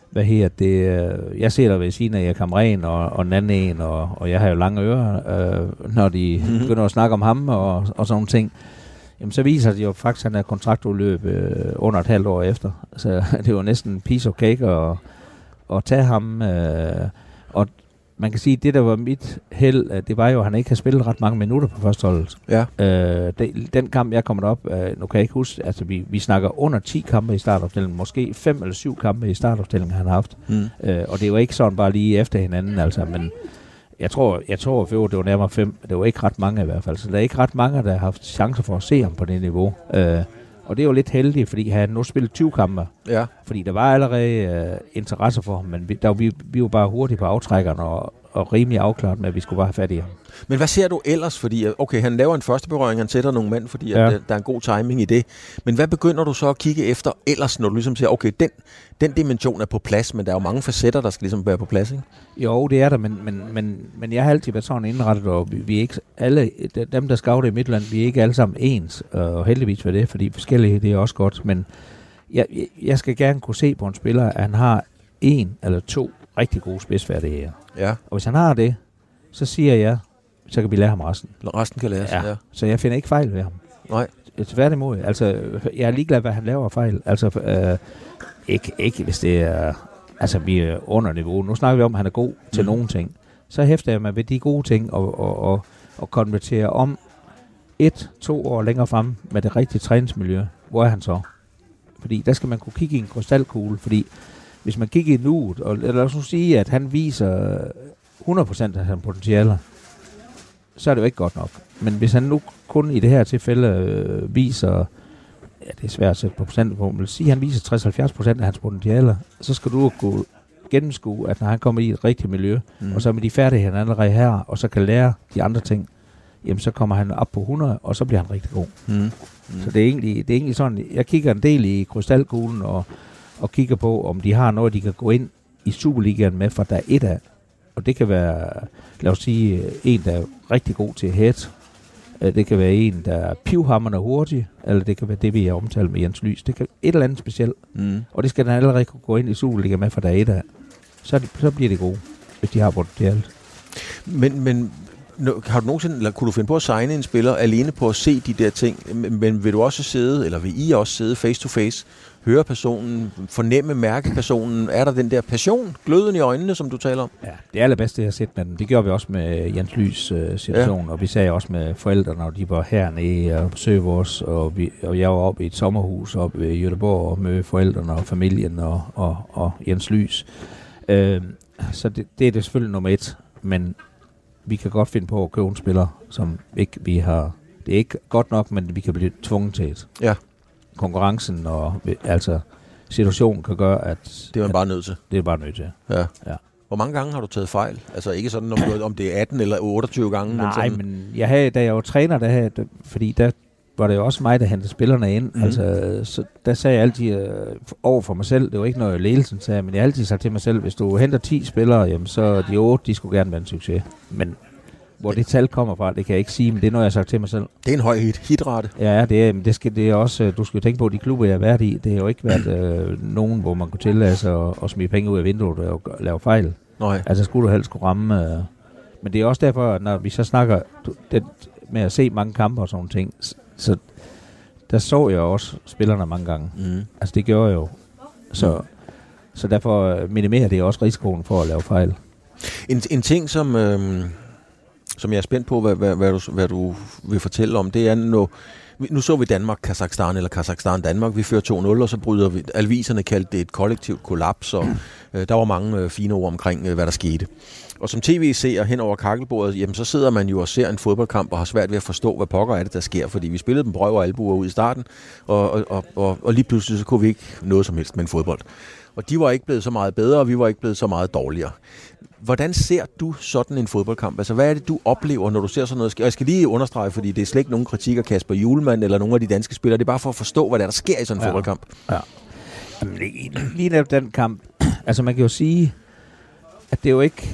Speaker 5: hvad her det, øh, jeg ser der ved siden af jeg Kamren og, og den anden en, og, og jeg har jo lange ører, øh, når de mm-hmm. begynder at snakke om ham og, og sådan nogle ting. Jamen, så viser det jo faktisk, at han er kontraktudløb øh, under et halvt år efter. Så det var næsten en piece of cake at, at tage ham. Øh, man kan sige, at det, der var mit held, det var jo, at han ikke har spillet ret mange minutter på førsteholdet.
Speaker 4: Ja.
Speaker 5: Øh, det, den kamp, jeg kommer op, øh, nu kan jeg ikke huske, altså vi, vi snakker under 10 kampe i startopstillingen, måske 5 eller 7 kampe i startopstillingen, han har haft. Mm. Øh, og det var ikke sådan bare lige efter hinanden, altså, men jeg tror, jeg tror for det var nærmere 5. Det var ikke ret mange i hvert fald, så der er ikke ret mange, der har haft chancer for at se ham på det niveau. Øh, og det er jo lidt heldigt, fordi han nu spillet 20 kampe.
Speaker 4: Ja.
Speaker 5: Fordi der var allerede øh, interesse for ham, men vi, der, vi, vi var bare hurtigt på aftrækkerne og, og rimelig afklaret med, at vi skulle bare have fat i ham.
Speaker 4: Men hvad ser du ellers? Fordi, okay, han laver en første berøring, han sætter nogle mænd, fordi ja. at, der, der er en god timing i det. Men hvad begynder du så at kigge efter ellers, når du ligesom siger, okay, den, den dimension er på plads, men der er jo mange facetter, der skal ligesom være på plads, ikke?
Speaker 5: Jo, det er der, men, men, men, men jeg har altid været sådan indrettet, og vi, vi er ikke alle, dem der scouter i Midtland, vi er ikke alle sammen ens, og heldigvis for det, fordi forskellige, det er også godt, men jeg, jeg skal gerne kunne se på en spiller, at han har en eller to rigtig gode spidsfærdigheder.
Speaker 4: Ja.
Speaker 5: Og hvis han har det, så siger jeg, så kan vi lære ham resten.
Speaker 4: Resten kan læres, ja. ja.
Speaker 5: Så jeg finder ikke fejl ved ham.
Speaker 4: Nej.
Speaker 5: Tværtimod. Altså, jeg er ligeglad, hvad han laver fejl. Altså, øh, ikke, ikke hvis det er... Altså, vi er under niveau. Nu snakker vi om, at han er god til mm. nogle ting. Så hæfter jeg mig ved de gode ting og, og, og, og konverterer om et, to år længere frem med det rigtige træningsmiljø. Hvor er han så? Fordi der skal man kunne kigge i en krystalkugle, fordi hvis man kigger i nuet, og lad os nu sige, at han viser 100% af hans potentialer, så er det jo ikke godt nok. Men hvis han nu kun i det her tilfælde øh, viser, ja, det er svært at sætte på procent på, men sige, han viser 60-70 procent af hans potentialer, så skal du gå gennemskue, at når han kommer i et rigtigt miljø, mm. og så med de færdigheder, han allerede her, og så kan lære de andre ting, jamen så kommer han op på 100, og så bliver han rigtig god. Mm. Mm. Så det er, egentlig, det er egentlig sådan, jeg kigger en del i krystalkuglen, og, og kigger på, om de har noget, de kan gå ind i Superligaen med fra der et af. Og det kan være, lad os sige, en, der er rigtig god til head. Øh, det kan være en, der er pivhammerne hurtig, eller det kan være det, vi har omtalt med Jens Lys. Det kan et eller andet specielt. Mm. Og det skal den allerede kunne gå ind i Superligaen med fra der et af. Så, det, så bliver det gode, hvis de har potentialet.
Speaker 4: Men, men har du nogensinde, eller kunne du finde på at signe en spiller alene på at se de der ting, men vil du også sidde, eller vil I også sidde face to face, høre personen, fornemme, mærke personen? Er der den der passion, gløden i øjnene, som du taler om?
Speaker 5: Ja, det allerbedste, jeg har set med dem, det gjorde vi også med Jens Lys uh, situation, ja. og vi sagde også med forældrene, når de var hernede og besøgte os, og, vi, og jeg var oppe i et sommerhus oppe i Jødeborg og med forældrene og familien og, og, og Jens Lys. Uh, så det, det er det selvfølgelig nummer et, men vi kan godt finde på at købe en spiller, som ikke vi har... Det er ikke godt nok, men vi kan blive tvunget til et.
Speaker 4: Ja.
Speaker 5: Konkurrencen og altså situationen kan gøre, at...
Speaker 4: Det er man bare nødt til.
Speaker 5: Det er bare nødt til.
Speaker 4: Ja. ja. Hvor mange gange har du taget fejl? Altså ikke sådan, om, om det er 18 eller 28 gange?
Speaker 5: Nej,
Speaker 4: men,
Speaker 5: sådan... men jeg havde, da jeg var træner, der havde, fordi der var det jo også mig, der hentede spillerne ind. Mm. Altså, så der sagde jeg altid øh, over for mig selv, det var ikke noget, ledelsen sagde, men jeg har altid sagt til mig selv, hvis du henter 10 spillere, jamen, så de 8, de skulle gerne være en succes. Men hvor det tal kommer fra, det kan jeg ikke sige, men det er noget, jeg har sagt til mig selv.
Speaker 4: Det er en høj hit, hitrate.
Speaker 5: Ja, det er, det, skal, det er også, øh, du skal jo tænke på, de klubber, jeg har været i, det har jo ikke været øh, nogen, hvor man kunne tillade sig at, at smide penge ud af vinduet og lave fejl.
Speaker 4: Nej.
Speaker 5: Altså skulle du helst kunne ramme... Øh, men det er også derfor, når vi så snakker det, med at se mange kampe og sådan ting, så der så jeg også spillerne mange gange. Mm. Altså det gjorde jeg jo. Så, mm. så derfor minimerer det også risikoen for at lave fejl.
Speaker 4: En, en ting, som, øh, som jeg er spændt på, hvad, hvad, hvad, du, hvad du vil fortælle om, det er, når, nu så vi Danmark, Kazakhstan eller Kazakhstan Danmark. Vi fører 2-0, og så bryder vi... Alviserne kaldte det et kollektivt kollaps, og øh, der var mange øh, fine ord omkring, øh, hvad der skete. Og som tv-seer hen over kakkelbordet, jamen så sidder man jo og ser en fodboldkamp og har svært ved at forstå, hvad pokker er det, der sker. Fordi vi spillede dem brøv og albuer ud i starten, og, og, og, og, og lige pludselig så kunne vi ikke noget som helst med en fodbold. Og de var ikke blevet så meget bedre, og vi var ikke blevet så meget dårligere. Hvordan ser du sådan en fodboldkamp? Altså, hvad er det, du oplever, når du ser sådan noget? Og jeg skal lige understrege, fordi det er slet ikke nogen kritik af Kasper Julemand eller nogle af de danske spillere. Det er bare for at forstå, hvad der, der sker i sådan en ja. fodboldkamp.
Speaker 5: Ja. Jamen, lige netop den kamp. Altså, man kan jo sige, at det er jo ikke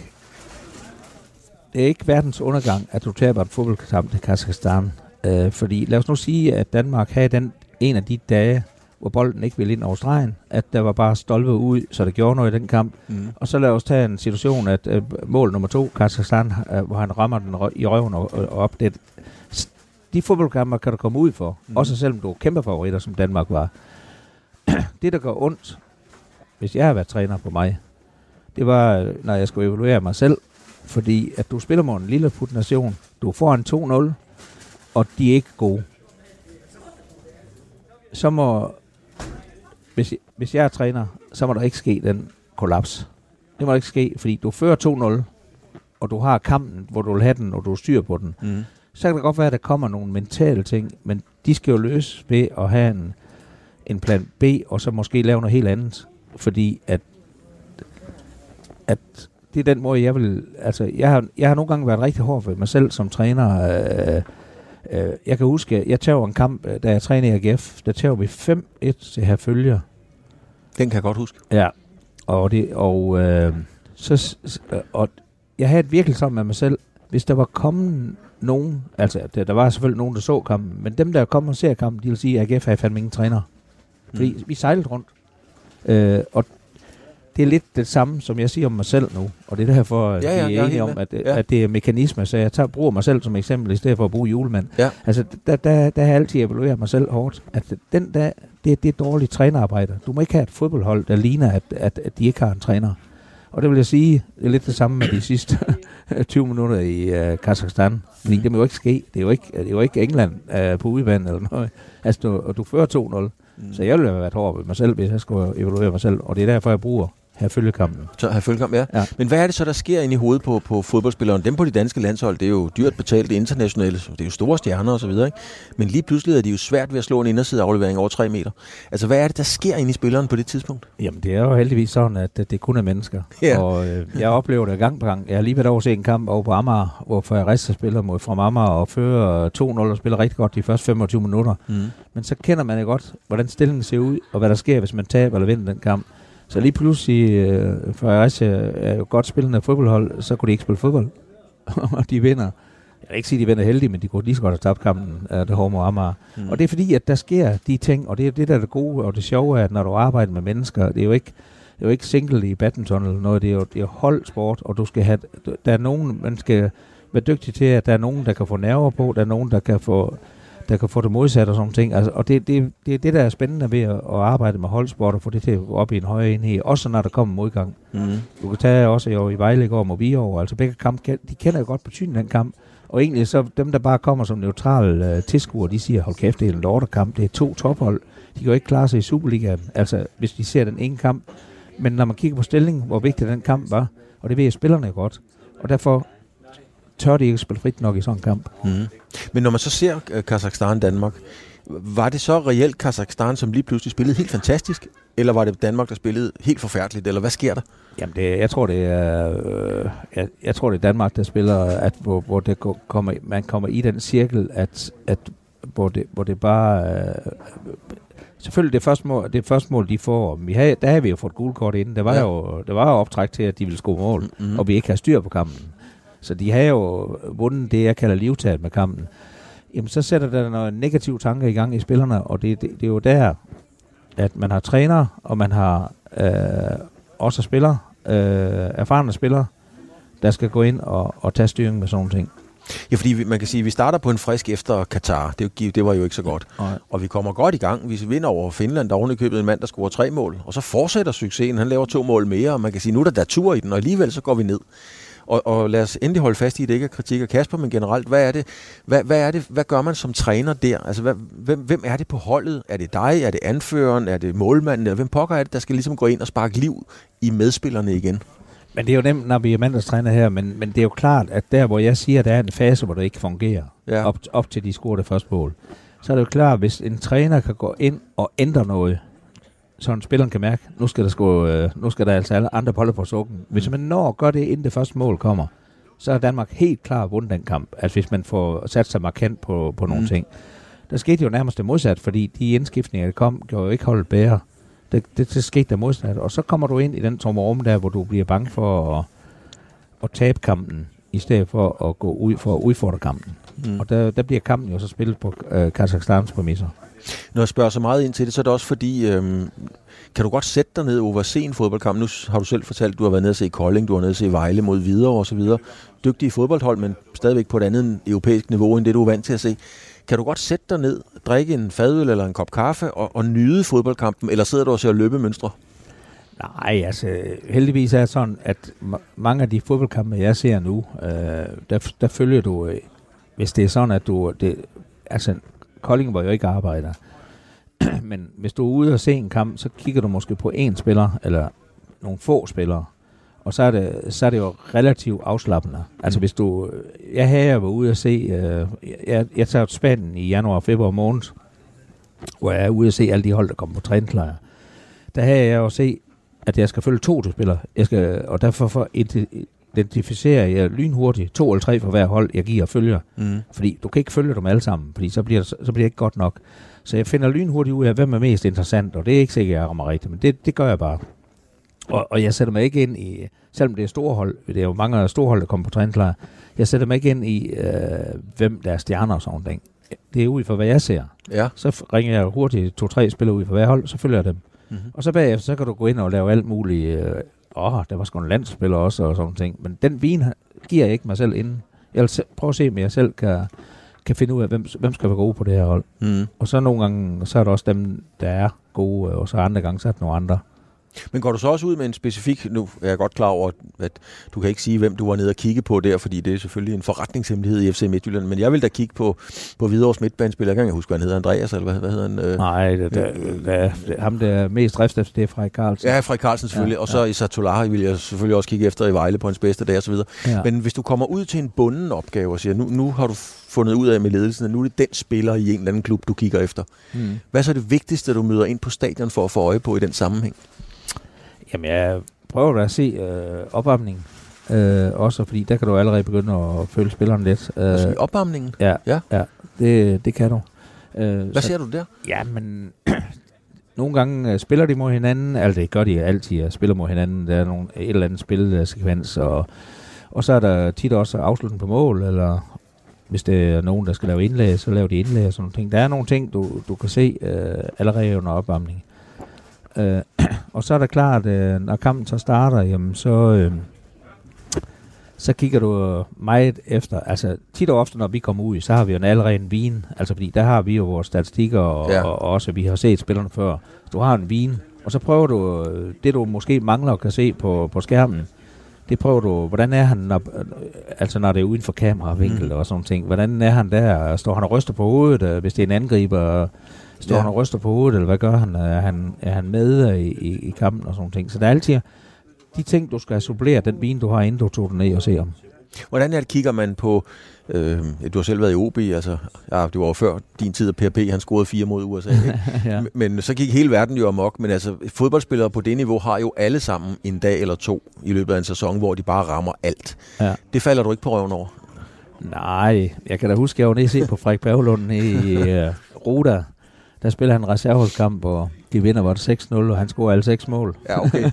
Speaker 5: det er ikke verdens undergang, at du taber en fodboldkamp til Kazakhstan. Øh, fordi lad os nu sige, at Danmark havde den en af de dage, hvor bolden ikke ville ind over stregen, at der var bare stolpe ud, så det gjorde noget i den kamp. Mm. Og så lad os tage en situation, at øh, mål nummer to, Kazakhstan, øh, hvor han rammer den i røven og, og op. Det, de fodboldkamper kan du komme ud for, mm. også selvom du er kæmpe favoritter, som Danmark var. det, der går ondt, hvis jeg har været træner på mig, det var, når jeg skulle evaluere mig selv, fordi at du spiller mod en lille nation, du får en 2-0, og de er ikke gode. Så må, hvis, hvis jeg er træner, så må der ikke ske den kollaps. Det må ikke ske, fordi du fører 2-0, og du har kampen, hvor du vil have den, og du er styr på den. Mm. Så kan det godt være, at der kommer nogle mentale ting, men de skal jo løses ved at have en, en plan B, og så måske lave noget helt andet. Fordi at, at det er den måde, jeg vil... Altså, jeg har, jeg har nogle gange været rigtig hård ved mig selv som træner. Øh, øh, jeg kan huske, jeg tager en kamp, øh, da jeg træner i AGF, der tager vi 5-1 til her følger.
Speaker 4: Den kan jeg godt huske.
Speaker 5: Ja, og, det, og, øh, så, og jeg havde virkelig sammen med mig selv, hvis der var kommet nogen, altså der, der var selvfølgelig nogen, der så kampen, men dem, der kom og ser kampen, de vil sige, at AGF har fandme ingen træner. Fordi mm. vi sejlede rundt. Øh, og det er lidt det samme, som jeg siger om mig selv nu. Og det er derfor, at ja, ja, vi er enige om, at, ja. at det er mekanismer. Så jeg tager, bruger mig selv som eksempel, i stedet for at bruge julemand. Ja. Altså, der, der, der har jeg altid evalueret mig selv hårdt. At den der, det, det er dårligt trænerarbejde. Du må ikke have et fodboldhold, der ligner, at, at, at de ikke har en træner. Og det vil jeg sige, det er lidt det samme med de sidste 20 minutter i uh, Kazakhstan. Fordi mm. det må jo ikke ske. Det er jo ikke, det er jo ikke England uh, på udvand eller noget. Altså, du, og du fører 2-0. Mm. Så jeg ville have været hård ved mig selv, hvis jeg skulle evaluere mig selv. Og det er derfor, jeg bruger have følgekampen.
Speaker 4: Så have følgekamp, ja.
Speaker 5: Ja.
Speaker 4: Men hvad er det så, der sker inde i hovedet på, på fodboldspilleren? Dem på de danske landshold, det er jo dyrt betalt, det er internationale, det er jo store stjerner og så videre, ikke? Men lige pludselig er de jo svært ved at slå en inderside aflevering over 3 meter. Altså, hvad er det, der sker inde i spilleren på det tidspunkt?
Speaker 5: Jamen, det er jo heldigvis sådan, at det, det kun er mennesker.
Speaker 4: Ja.
Speaker 5: Og øh, jeg oplever det gang på gang. Jeg har lige været over se en kamp over på Amager, hvor Fredericia spiller mod fra Amager og fører 2-0 og spiller rigtig godt de første 25 minutter.
Speaker 4: Mm.
Speaker 5: Men så kender man jo godt, hvordan stillingen ser ud, og hvad der sker, hvis man taber eller vinder den kamp. Så lige pludselig, øh, Fredericia er jo godt spillende fodboldhold, så kunne de ikke spille fodbold. og de vinder. Jeg vil ikke sige, at de vinder heldigt, men de kunne lige så godt have tabt kampen af det hårde Amager. Mm. Og det er fordi, at der sker de ting, og det er det, der er det gode og det sjove, at når du arbejder med mennesker, det er jo ikke, det er jo ikke single i badminton eller noget, det er jo, det er holdsport, og du skal have, der er nogen, man skal være dygtig til, at der er nogen, der kan få nerver på, der er nogen, der kan få, der kan få det modsat og sådan ting. Altså, og det, det, det er det, der er spændende ved at, at arbejde med holdsport og få det til at gå op i en højere enhed, også når der kommer modgang.
Speaker 4: Mm.
Speaker 5: Du kan tage også jo i Vejle i går mod Viborg, altså begge kamp, de kender jo godt betydningen af den kamp. Og egentlig så dem, der bare kommer som neutrale uh, tilskuere, de siger, hold kæft, det er en lortekamp, det er to tophold. De kan jo ikke klare sig i Superligaen, altså hvis de ser den ene kamp. Men når man kigger på stillingen, hvor vigtig den kamp var, og det ved spillerne godt, og derfor tør de ikke spille frit nok i sådan en kamp.
Speaker 4: Mm. Men når man så ser øh, Kazakhstan-Danmark, var det så reelt Kazakhstan, som lige pludselig spillede helt fantastisk? Eller var det Danmark, der spillede helt forfærdeligt? Eller hvad sker der?
Speaker 5: Jamen, det, jeg tror, det er, øh, jeg, jeg tror, det er Danmark, der spiller, at hvor, hvor det kommer, man kommer i den cirkel, at, at hvor, det, hvor det bare... Øh, selvfølgelig det første mål, det første mål, de får, vi havde, der havde vi jo fået gule kort inden. Der var,
Speaker 4: Ja.
Speaker 5: jo, der var jo optræk til, at de ville score mål,
Speaker 4: Mhm.
Speaker 5: mm. og vi ikke har styr på kampen. Så de har jo vundet det, jeg kalder livtaget med kampen. Jamen, så sætter der noget negative tanker i gang i spillerne, og det, det, det er jo der, at man har træner, og man har øh, også spillere, øh, erfarne spillere, der skal gå ind og, og tage styring med sådan nogle ting.
Speaker 4: Ja, fordi vi- man kan sige, at vi starter på en frisk efter Katar. Det, det var jo ikke så godt.
Speaker 5: Nej.
Speaker 4: Og vi kommer godt i gang. Vi vinder over Finland, der er ovenikøbet en mand, der scorer tre mål. Og så fortsætter succesen. Han laver to mål mere, og man kan sige, nu er der der tur i den, og alligevel så går vi ned. Og, og lad os endelig holde fast i, at det ikke er kritik af Kasper, men generelt, hvad er det, hvad, hvad, er det, hvad gør man som træner der? Altså, hvad, hvem, hvem er det på holdet? Er det dig? Er det anføreren? Er det målmanden? Eller hvem pokker er det, der skal ligesom gå ind og sparke liv i medspillerne igen?
Speaker 5: Men det er jo nemt, når vi er mandagstræner her, men, men det er jo klart, at der, hvor jeg siger, at der er en fase, hvor det ikke fungerer,
Speaker 4: Ja.
Speaker 5: op, op til de scorer det første mål, så er det jo klart, hvis en træner kan gå ind og ændre noget, så en spiller kan mærke, nu skal der, sgu, øh, nu skal der altså alle andre bolle på sukken. Hvis man når at gøre det, inden det første mål kommer, så er Danmark helt klar vundet den kamp. Altså hvis man får sat sig markant på, på nogle
Speaker 4: Mm.
Speaker 5: mm. ting. Der skete jo nærmest det modsat, fordi de indskiftninger, der kom, gjorde jo ikke holdet bedre. Det, det, det skete der modsat. Og så kommer du ind i den tomme rum der, hvor du bliver bange for at, at tabe kampen, i stedet for at gå ud for at udfordre kampen.
Speaker 4: Mm.
Speaker 5: Mm. Og der, der bliver kampen jo så spillet på øh, Kazakhstans præmisser.
Speaker 4: Når jeg spørger så meget ind til det, så er det også fordi, øhm, kan du godt sætte dig ned over se en fodboldkamp? Nu har du selv fortalt, at du har været nede og se Kolding, du har været nede og se Vejle mod Hvidovre og så videre. Dygtige fodboldhold, men stadigvæk på et andet europæisk niveau, end det du er vant til at se. Kan du godt sætte dig ned, drikke en fadøl eller en kop kaffe og, og nyde fodboldkampen, eller sidder du og ser løbemønstre?
Speaker 5: Nej, altså heldigvis er det sådan, at mange af de fodboldkampe, jeg ser nu, øh, der, der følger du, øh, hvis det er sådan, at du, det, altså Kolding var jo ikke arbejder, men hvis du er ude og se en kamp, så kigger du måske på én spiller, eller nogle få spillere, og så er det, så er det jo relativt afslappende. Altså hvis du, jeg havde jeg var ude og se, øh, jeg, jeg tager til Spanien i januar og februar måned, hvor jeg er ude og se alle de hold, der kommer på træningslejr. Der havde jeg jo se, at jeg skal følge to spillere. Jeg skal, og derfor for identificerer jeg lynhurtigt to eller tre for hver hold, jeg giver og følger.
Speaker 4: Mm.
Speaker 5: Fordi du kan ikke følge dem alle sammen, fordi så bliver det, så bliver det ikke godt nok. Så jeg finder lynhurtigt ud af, hvem er mest interessant, og det er ikke sikkert, jeg rammer rigtigt, men det, det gør jeg bare. Og, og jeg sætter mig ikke ind i, selvom det er store hold, det er jo mange store hold, der kommer på træningslejr, jeg sætter mig ikke ind i, øh, hvem der er stjerner og sådan noget. Det er ud fra, hvad jeg ser.
Speaker 4: Ja.
Speaker 5: Så ringer jeg hurtigt to-tre spillere ud fra hver hold, så følger jeg dem.
Speaker 4: Mm-hmm.
Speaker 5: Og så bagefter, så kan du gå ind og lave alt muligt. Øh, åh, der var sgu en landsspiller også, og sådan ting. Men den vin giver jeg ikke mig selv inden. Jeg vil se, prøve at se, om jeg selv kan, kan finde ud af, hvem, hvem skal være gode på det her hold.
Speaker 4: Mm.
Speaker 5: Og så nogle gange, så er der også dem, der er gode, og så andre gange, så er der nogle andre.
Speaker 4: Men går du så også ud med en specifik, nu er jeg godt klar over, at du kan ikke sige, hvem du var nede og kigge på der, fordi det er selvfølgelig en forretningshemmelighed i FC Midtjylland, men jeg vil da kigge på, på Hvidovres midtbanespiller. Jeg kan ikke huske, hvad han hedder, Andreas, eller hvad, hvad hedder han? Øh?
Speaker 5: Nej, det, det, det, det, ham der er mest drift efter, det er Frederik Carlsen.
Speaker 4: Ja, Frederik Carlsen selvfølgelig, ja, og så ja. Isar Tolari vil jeg selvfølgelig også kigge efter i Vejle på hans bedste dag osv. Ja. Men hvis du kommer ud til en bunden opgave og siger, nu, nu har du fundet ud af med ledelsen, at nu er det den spiller i en eller anden klub, du kigger efter. Mm. Hvad er så det vigtigste, du møder ind på stadion for at få øje på i den sammenhæng?
Speaker 5: Jamen, jeg prøver da at se øh, opvarmningen. Øh, også fordi der kan du allerede begynde at føle spilleren lidt.
Speaker 4: Øh, altså i opvarmningen?
Speaker 5: Ja, ja. ja det, det kan du.
Speaker 4: Øh, Hvad så, ser du der?
Speaker 5: Ja, men nogle gange uh, spiller de mod hinanden, altså det gør de altid, uh, spiller mod hinanden, der er nogle, et eller andet spilsekvens, og, og så er der tit også afslutning på mål, eller hvis det er nogen, der skal lave indlæg, så laver de indlæg og sådan nogle ting. Der er nogle ting, du, du kan se uh, allerede under opvarmning. Uh, og så er det klart, at når kampen så starter, jamen så... Uh, så kigger du meget efter, altså tit og ofte, når vi kommer ud, så har vi jo en allerede en vin, altså fordi der har vi jo vores statistikker, og, ja. og, og også, vi har set spillerne før. Du har en vin, og så prøver du, det du måske mangler at kan se på, på skærmen, det prøver du, hvordan er han, når, altså når det er uden for kameravinkel mm. og sådan ting, hvordan er han der, står han og ryster på hovedet, øh, hvis det er en angriber, står ja. han og ryster på hovedet, eller hvad gør han, er han, er han med i, i, i kampen og sådan ting. Så der er altid, de ting, du skal supplere, den vin, du har, inden du tog den ned og se om.
Speaker 4: Hvordan er det, kigger man på, øh, du har selv været i OB, altså, ja, det var jo før din tid, at PRP, han scorede fire mod USA, ikke? ja. Men så gik hele verden jo amok, men altså, fodboldspillere på det niveau har jo alle sammen en dag eller to i løbet af en sæson, hvor de bare rammer alt. Ja. Det falder du ikke på røven over?
Speaker 5: Nej, jeg kan da huske, jeg var nede se på Frederik Berglund i uh, Roda, der spiller han en reserveholdskamp, og de vinder var det 6-0, og han scorer alle seks mål.
Speaker 4: Ja, okay.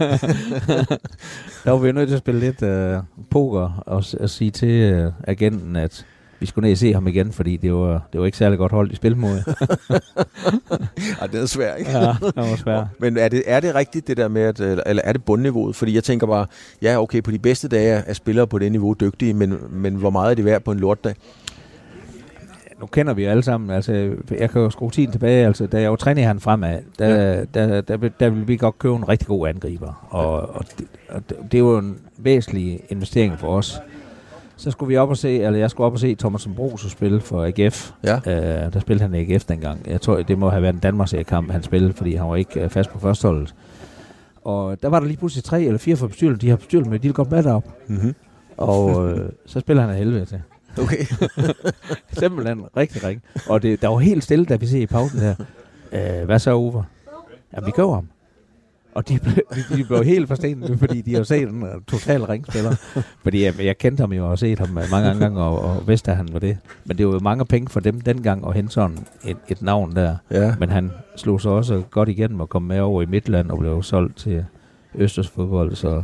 Speaker 5: der var vi nødt til at spille lidt uh, poker og, og sige til uh, agenten, at vi skulle ned og se ham igen, fordi det var, det var ikke særlig godt holdt i spil mod.
Speaker 4: ja, det er svært, ikke?
Speaker 5: Ja, det var svært.
Speaker 4: Men er det, er det rigtigt det der med, at, eller er det bundniveauet? Fordi jeg tænker bare, ja okay, på de bedste dage er spillere på det niveau dygtige, men, men hvor meget er det værd på en lortdag?
Speaker 5: Nu kender vi alle sammen, altså, jeg kan jo skrue tiden tilbage, altså, da jeg var træner han fremad, der, ja. der, der, der, der ville vi godt købe en rigtig god angriber, og, og, det, og det, var en væsentlig investering for os. Så skulle vi op og se, eller jeg skulle op og se Thomas Bros spille for AGF. Ja. Uh, der spillede han AGF dengang. Jeg tror, det må have været en Danmarks kamp han spillede, fordi han var ikke uh, fast på førsteholdet. Og der var der lige pludselig tre eller fire for bestyrelsen. De har bestyrelsen med, de ville godt med derop. Mm-hmm. Og uh, så spiller han af helvede til.
Speaker 4: Okay.
Speaker 5: Simpelthen rigtig ring. Og det, der var helt stille, da vi ser i pausen her. Øh, hvad så, Uwe? Ja, vi køber ham. Og de blev, de, blev helt forstenet, fordi de har set en total ringspiller. Fordi jeg, jeg kendte ham jo og set ham mange gange, og, og vidste, at han var det. Men det var jo mange penge for dem dengang at hente sådan et, et navn der. Ja. Men han slog sig også godt igennem og kom med over i Midtland og blev solgt til Østers fodbold. Så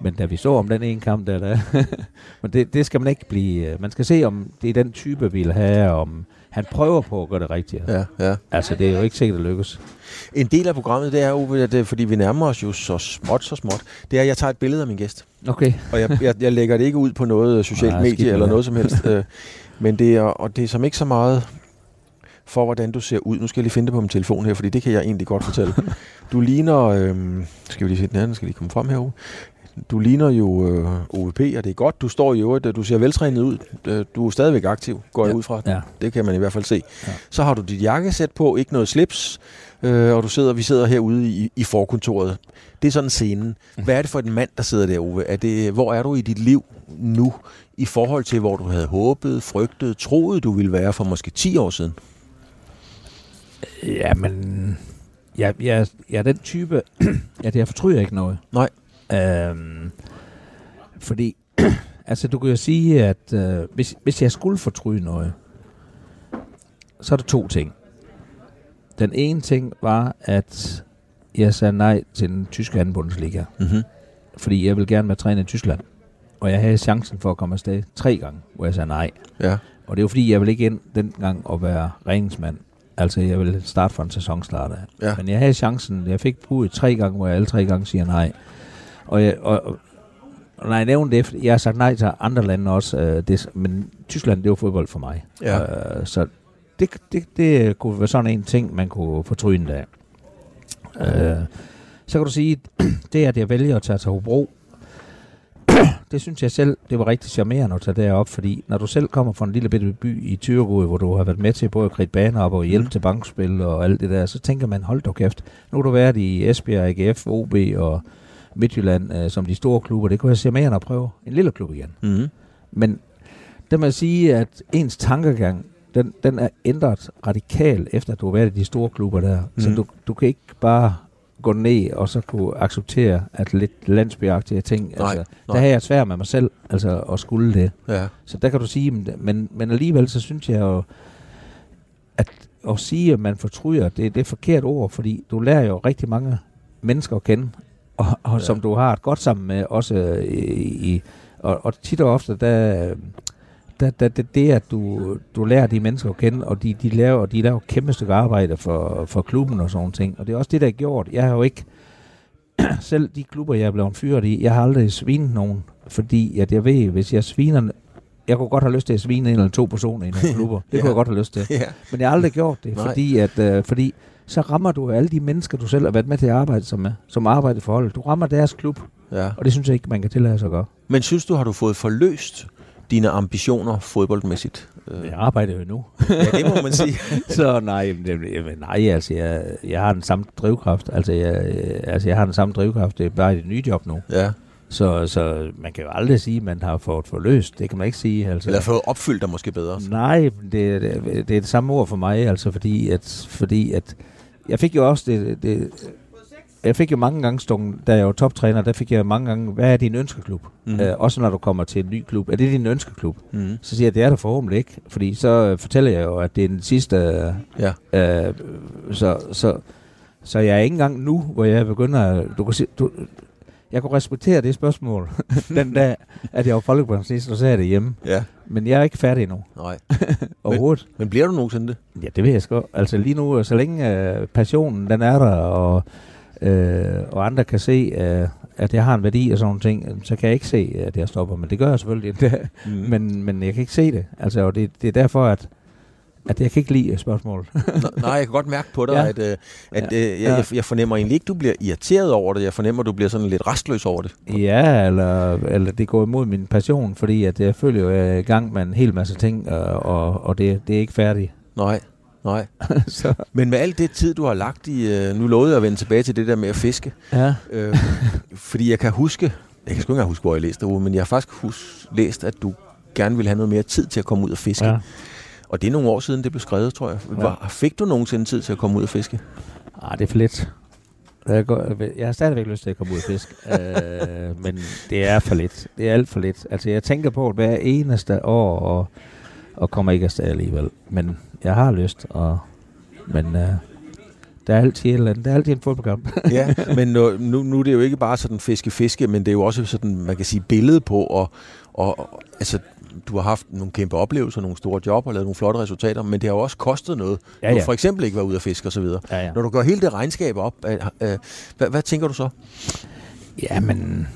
Speaker 5: men da vi så om den ene kamp der, der men det, det skal man ikke blive. Øh, man skal se, om det er den type, vi vil have, om han prøver på at gøre det rigtigt.
Speaker 4: Ja, ja.
Speaker 5: Altså, det er jo ikke sikkert, at lykkes.
Speaker 4: En del af programmet, det er jo, at det, fordi vi nærmer os jo så småt, så småt, det er, at jeg tager et billede af min gæst.
Speaker 5: Okay.
Speaker 4: Og jeg, jeg, jeg lægger det ikke ud på noget socialt Nej, medie eller noget som helst. Øh, men det er, og det er som ikke så meget for, hvordan du ser ud. Nu skal jeg lige finde det på min telefon her, fordi det kan jeg egentlig godt fortælle. Du ligner, øh, skal vi lige se den anden, skal lige komme frem herovre. Du ligner jo øh, OVP, og det er godt, du står i øvrigt, du ser veltrænet ud. Øh, du er stadigvæk aktiv, går ja. jeg ud fra. Ja. Det kan man i hvert fald se. Ja. Så har du dit jakkesæt på, ikke noget slips, øh, og du sidder, vi sidder herude i, i forkontoret. Det er sådan scenen. Hvad er det for en mand, der sidder der, Ove? Er det, hvor er du i dit liv nu, i forhold til, hvor du havde håbet, frygtet, troet, du ville være for måske 10 år siden?
Speaker 5: Jamen, jeg, jeg, jeg er den type, at jeg fortryder ikke noget.
Speaker 4: Nej.
Speaker 5: Øhm, fordi, altså du kan jo sige, at øh, hvis, hvis jeg skulle fortryde noget, så er der to ting. Den ene ting var, at jeg sagde nej til den tyske anden Bundesliga. Mm-hmm. Fordi jeg vil gerne være træner i Tyskland. Og jeg havde chancen for at komme afsted tre gange, hvor jeg sagde nej.
Speaker 4: Ja.
Speaker 5: Og det var fordi, jeg ville ikke ind den gang at være redningsmand. Altså, jeg ville starte for en sæsonstart Ja. Men jeg havde chancen. Jeg fik brugt tre gange, hvor jeg alle tre gange siger nej. Og, jeg, og, og når jeg nævner det, jeg har sagt nej til andre lande også, øh, det, men Tyskland, det var fodbold for mig. Ja. Øh, så det, det, det kunne være sådan en ting, man kunne fortryde af. Øh, Så kan du sige, det at jeg vælger at tage til Hobro, det synes jeg selv, det var rigtig charmerende at tage derop, fordi når du selv kommer fra en lille bitte by i Tyrgod, hvor du har været med til både at kridte baner op og hjælpe mm. til bankspil og alt det der, så tænker man, hold da kæft, nu har du været i Esbjerg, AGF, OB og Midtjylland øh, som de store klubber. Det kunne jeg charmerende at prøve en lille klub igen.
Speaker 4: Mm.
Speaker 5: Men det må jeg sige, at ens tankegang, den, den er ændret radikalt, efter at du har været i de store klubber der. Mm. Så du, du kan ikke bare gå ned og så kunne acceptere at lidt landsbyagtige ting.
Speaker 4: Nej,
Speaker 5: altså,
Speaker 4: nej.
Speaker 5: Der har jeg svært med mig selv, altså at skulle det.
Speaker 4: Ja.
Speaker 5: Så der kan du sige, men, men, men alligevel så synes jeg jo, at at sige, at man fortryder, det, det er et forkert ord, fordi du lærer jo rigtig mange mennesker at kende, og, og ja. som du har et godt sammen med, også øh, i, og, og tit og ofte, der, der, der, det, det at du, du lærer de mennesker at kende, og de, de laver, de laver kæmpe stykke arbejde for, for klubben og sådan ting. Og det er også det, der er gjort. Jeg har jo ikke, selv de klubber, jeg er blevet fyret i, jeg har aldrig svinet nogen, fordi at jeg ved, hvis jeg sviner, jeg kunne godt have lyst til at svine en eller to personer i nogle klubber. Det
Speaker 4: Ja.
Speaker 5: kunne jeg godt have lyst til.
Speaker 4: ja.
Speaker 5: Men jeg har aldrig gjort det, fordi, at, øh, fordi så rammer du alle de mennesker, du selv har været med til at arbejde som, med, som arbejder for holdet. Du rammer deres klub,
Speaker 4: ja.
Speaker 5: og det synes jeg ikke, man kan tillade sig at gøre.
Speaker 4: Men synes du, har du fået forløst dine ambitioner fodboldmæssigt? Øh,
Speaker 5: Jeg arbejder jo nu.
Speaker 4: ja, det må man sige.
Speaker 5: så nej, nej altså, jeg, jeg har den samme drivkraft. Altså jeg, øh, altså, jeg har den samme drivkraft. Det er bare i det nye job nu.
Speaker 4: ja.
Speaker 5: Så, så man kan jo aldrig sige, at man har fået forløst. Det kan man ikke sige. Altså.
Speaker 4: Eller fået opfyldt dig måske bedre.
Speaker 5: Nej, det, det, det er det samme ord for mig, altså fordi at, fordi at jeg fik jo også det, det jeg fik jo mange gange stunget, da jeg var toptræner, der fik jeg mange gange, hvad er din ønskeklub? Mm. Øh, også når du kommer til en ny klub. Er det din ønskeklub?
Speaker 4: Mm.
Speaker 5: Så siger jeg, det er der forhåbentlig ikke. Fordi så øh, fortæller jeg jo, at det er den sidste... Øh,
Speaker 4: Ja.
Speaker 5: øh, så, så, så jeg er ikke engang nu, hvor jeg begynder... at- Du kan se, du, jeg kunne respektere det spørgsmål, den dag, at jeg var folkepensionist, og så er det hjemme.
Speaker 4: ja.
Speaker 5: Men jeg er ikke færdig endnu,
Speaker 4: Nej.
Speaker 5: overhovedet.
Speaker 4: Men bliver du nogensinde det?
Speaker 5: Ja, det ved jeg sgu. Altså lige nu, så længe øh, passionen den er der, og, øh, og andre kan se, øh, at jeg har en værdi og sådan nogle ting, øh, så kan jeg ikke se, at jeg stopper. Men det gør jeg selvfølgelig.
Speaker 4: Mm.
Speaker 5: Men, men jeg kan ikke se det. Altså, og det, det er derfor, at, at jeg kan ikke lide spørgsmål.
Speaker 4: Nå, nej, jeg kan godt mærke på dig,
Speaker 5: Ja.
Speaker 4: ja. at, øh, at
Speaker 5: Ja.
Speaker 4: øh, jeg, jeg, jeg fornemmer egentlig ikke, du bliver irriteret over det. Jeg fornemmer, du bliver sådan lidt restløs over det.
Speaker 5: ja, eller, eller det går imod min passion, fordi at jeg føler jo, at i gang med en hel masse ting, og, og, det, det er ikke færdigt.
Speaker 4: Nej, nej.
Speaker 5: så,
Speaker 4: Men med alt det tid, du har lagt i... Øh, nu lovede jeg at vende tilbage til det der med at fiske.
Speaker 5: ja.
Speaker 4: Øh, fordi jeg kan huske... Jeg kan sgu ikke engang huske, hvor jeg læste det, men jeg har faktisk hus, læst, at du gerne ville have noget mere tid til at komme ud og fiske.
Speaker 5: ja.
Speaker 4: Og det er nogle år siden, det blev skrevet, tror jeg. Var, fik du nogensinde tid til at komme ud og fiske?
Speaker 5: Ah, det er for lidt. Jeg, går, jeg har stadigvæk lyst til at komme ud og fiske, øh, men det er for lidt. Det er alt for lidt. Altså, jeg tænker på det hver eneste år, og, og kommer ikke afsted alligevel. Men jeg har lyst, og, men øh, der er altid, et eller andet, der er altid en fodboldkamp.
Speaker 4: ja, men nu, nu, nu er det jo ikke bare sådan fiske-fiske, men det er jo også sådan, man kan sige, billede på, og, og, og altså, du har haft nogle kæmpe oplevelser, nogle store job og lavet nogle flotte resultater, men det har jo også kostet noget.
Speaker 5: Ja,
Speaker 4: Du
Speaker 5: ja.
Speaker 4: har for eksempel ikke været ude at fiske osv.
Speaker 5: ja, ja.
Speaker 4: Når du går hele det regnskab op, øh, øh, hvad, hvad tænker du så?
Speaker 5: Ja, men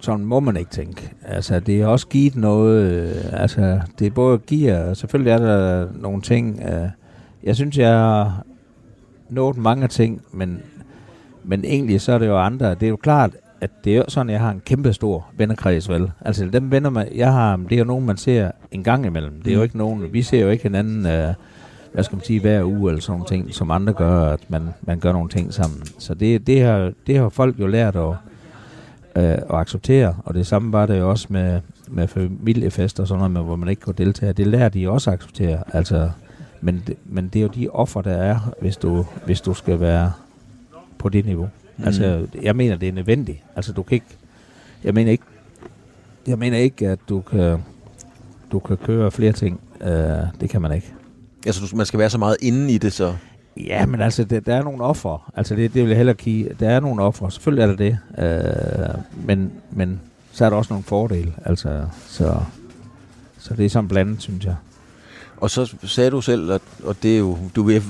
Speaker 5: sådan må man ikke tænke. Altså, det er også givet noget, øh, altså, det både giver, selvfølgelig er der nogle ting, øh, jeg synes, jeg har nået mange ting, men, men egentlig så er det jo andre, det er jo klart, at det er jo sådan, jeg har en kæmpe stor vennekreds, vel? Altså, dem venner, man, jeg har, det er jo nogen, man ser en gang imellem. Det er jo
Speaker 4: Mm.
Speaker 5: ikke nogen, vi ser jo ikke hinanden, øh, hvad skal man sige, hver uge eller sådan nogle ting, som andre gør, at man, man gør nogle ting sammen. Så det, det, har, det har folk jo lært at, øh, at acceptere, og det samme var det jo også med, med familiefester og sådan noget, med, hvor man ikke kunne deltage. Det lærer de også at acceptere, altså, men, men det er jo de offer, der er, hvis du, hvis du skal være på det niveau. Mm. Altså, jeg mener, det er nødvendigt. Altså, du kan ikke, jeg mener ikke, jeg mener ikke, at du kan, du kan køre flere ting. Uh, det kan man ikke.
Speaker 4: Altså, du, man skal være så meget inde i det, så...
Speaker 5: Ja, men altså, der, der er nogle offer. Altså, det, det vil jeg hellere give. Der er nogle offer. Selvfølgelig er der det. Uh, men, men så er der også nogle fordele. Altså, så, så det er sådan blandet, synes jeg.
Speaker 4: Og så sagde du selv, at, og det er jo... Du, vil-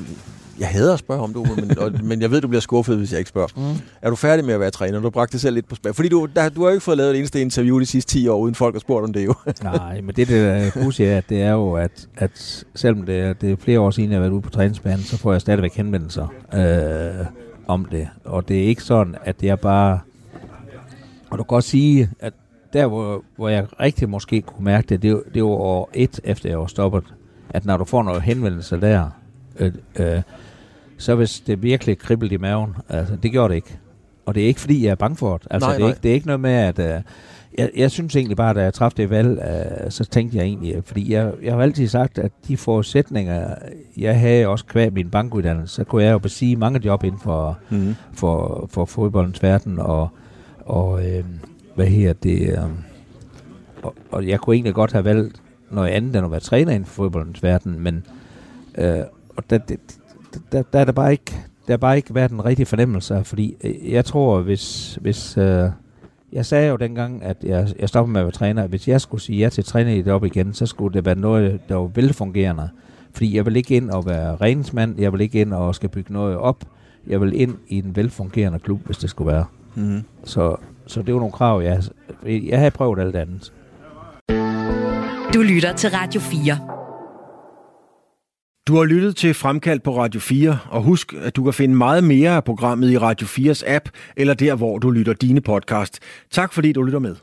Speaker 4: jeg hader at spørge om det, men, og, men jeg ved, du bliver skuffet, hvis jeg ikke spørger.
Speaker 5: Mm.
Speaker 4: Er du færdig med at være træner? Du bragte det selv lidt på spil. Fordi du, der, du har jo ikke fået lavet et eneste interview de sidste 10 år, uden folk har spurgt om det jo.
Speaker 5: Nej, men det, det der pudsige er, det er jo, at, at selvom det er, det er flere år siden, jeg har været ude på træningsbanen, så får jeg stadigvæk henvendelser. Øh, om det. Og det er ikke sådan, at jeg bare... Og du kan godt sige, at der, hvor, hvor jeg rigtig måske kunne mærke det, det, det var år et, efter jeg var stoppet, at når du får noget henvendelse der, øh, øh, så hvis det virkelig kribbelt i maven, altså det gjorde det ikke. Og det er ikke, fordi jeg er bange for det. Altså,
Speaker 4: Nej,
Speaker 5: det, er
Speaker 4: nej.
Speaker 5: ikke, det er ikke noget med, at... Øh, jeg, jeg synes egentlig bare, da jeg træffede det valg, øh, så tænkte jeg egentlig, fordi jeg, jeg har altid sagt, at de forudsætninger, jeg havde også kvæg min bankuddannelse, så kunne jeg jo besige mange job inden for,
Speaker 4: Mm.
Speaker 5: for, for fodboldens verden, og, og øh, hvad her det, øh, og, og jeg kunne egentlig godt have valgt noget andet end at være træner inden for fodboldens verden, men øh, og der, der, der, der er der bare ikke, der har bare ikke været en rigtig fornemmelse af, fordi øh, jeg tror, hvis, hvis øh, jeg sagde jo dengang, at jeg, jeg stoppede med at være træner, at hvis jeg skulle sige ja til træner i det op igen, så skulle det være noget, der var velfungerende. Fordi jeg vil ikke ind og være redningsmand, jeg vil ikke ind og skal bygge noget op, jeg vil ind i en velfungerende klub, hvis det skulle være.
Speaker 4: Mm.
Speaker 5: Så, så det var nogle krav, jeg, jeg havde prøvet alt andet.
Speaker 2: Du lytter til Radio 4.
Speaker 3: Du har lyttet til Fremkaldt på Radio 4, og husk, at du kan finde meget mere af programmet i Radio 4's app, eller der, hvor du lytter dine podcast. Tak fordi du lytter med.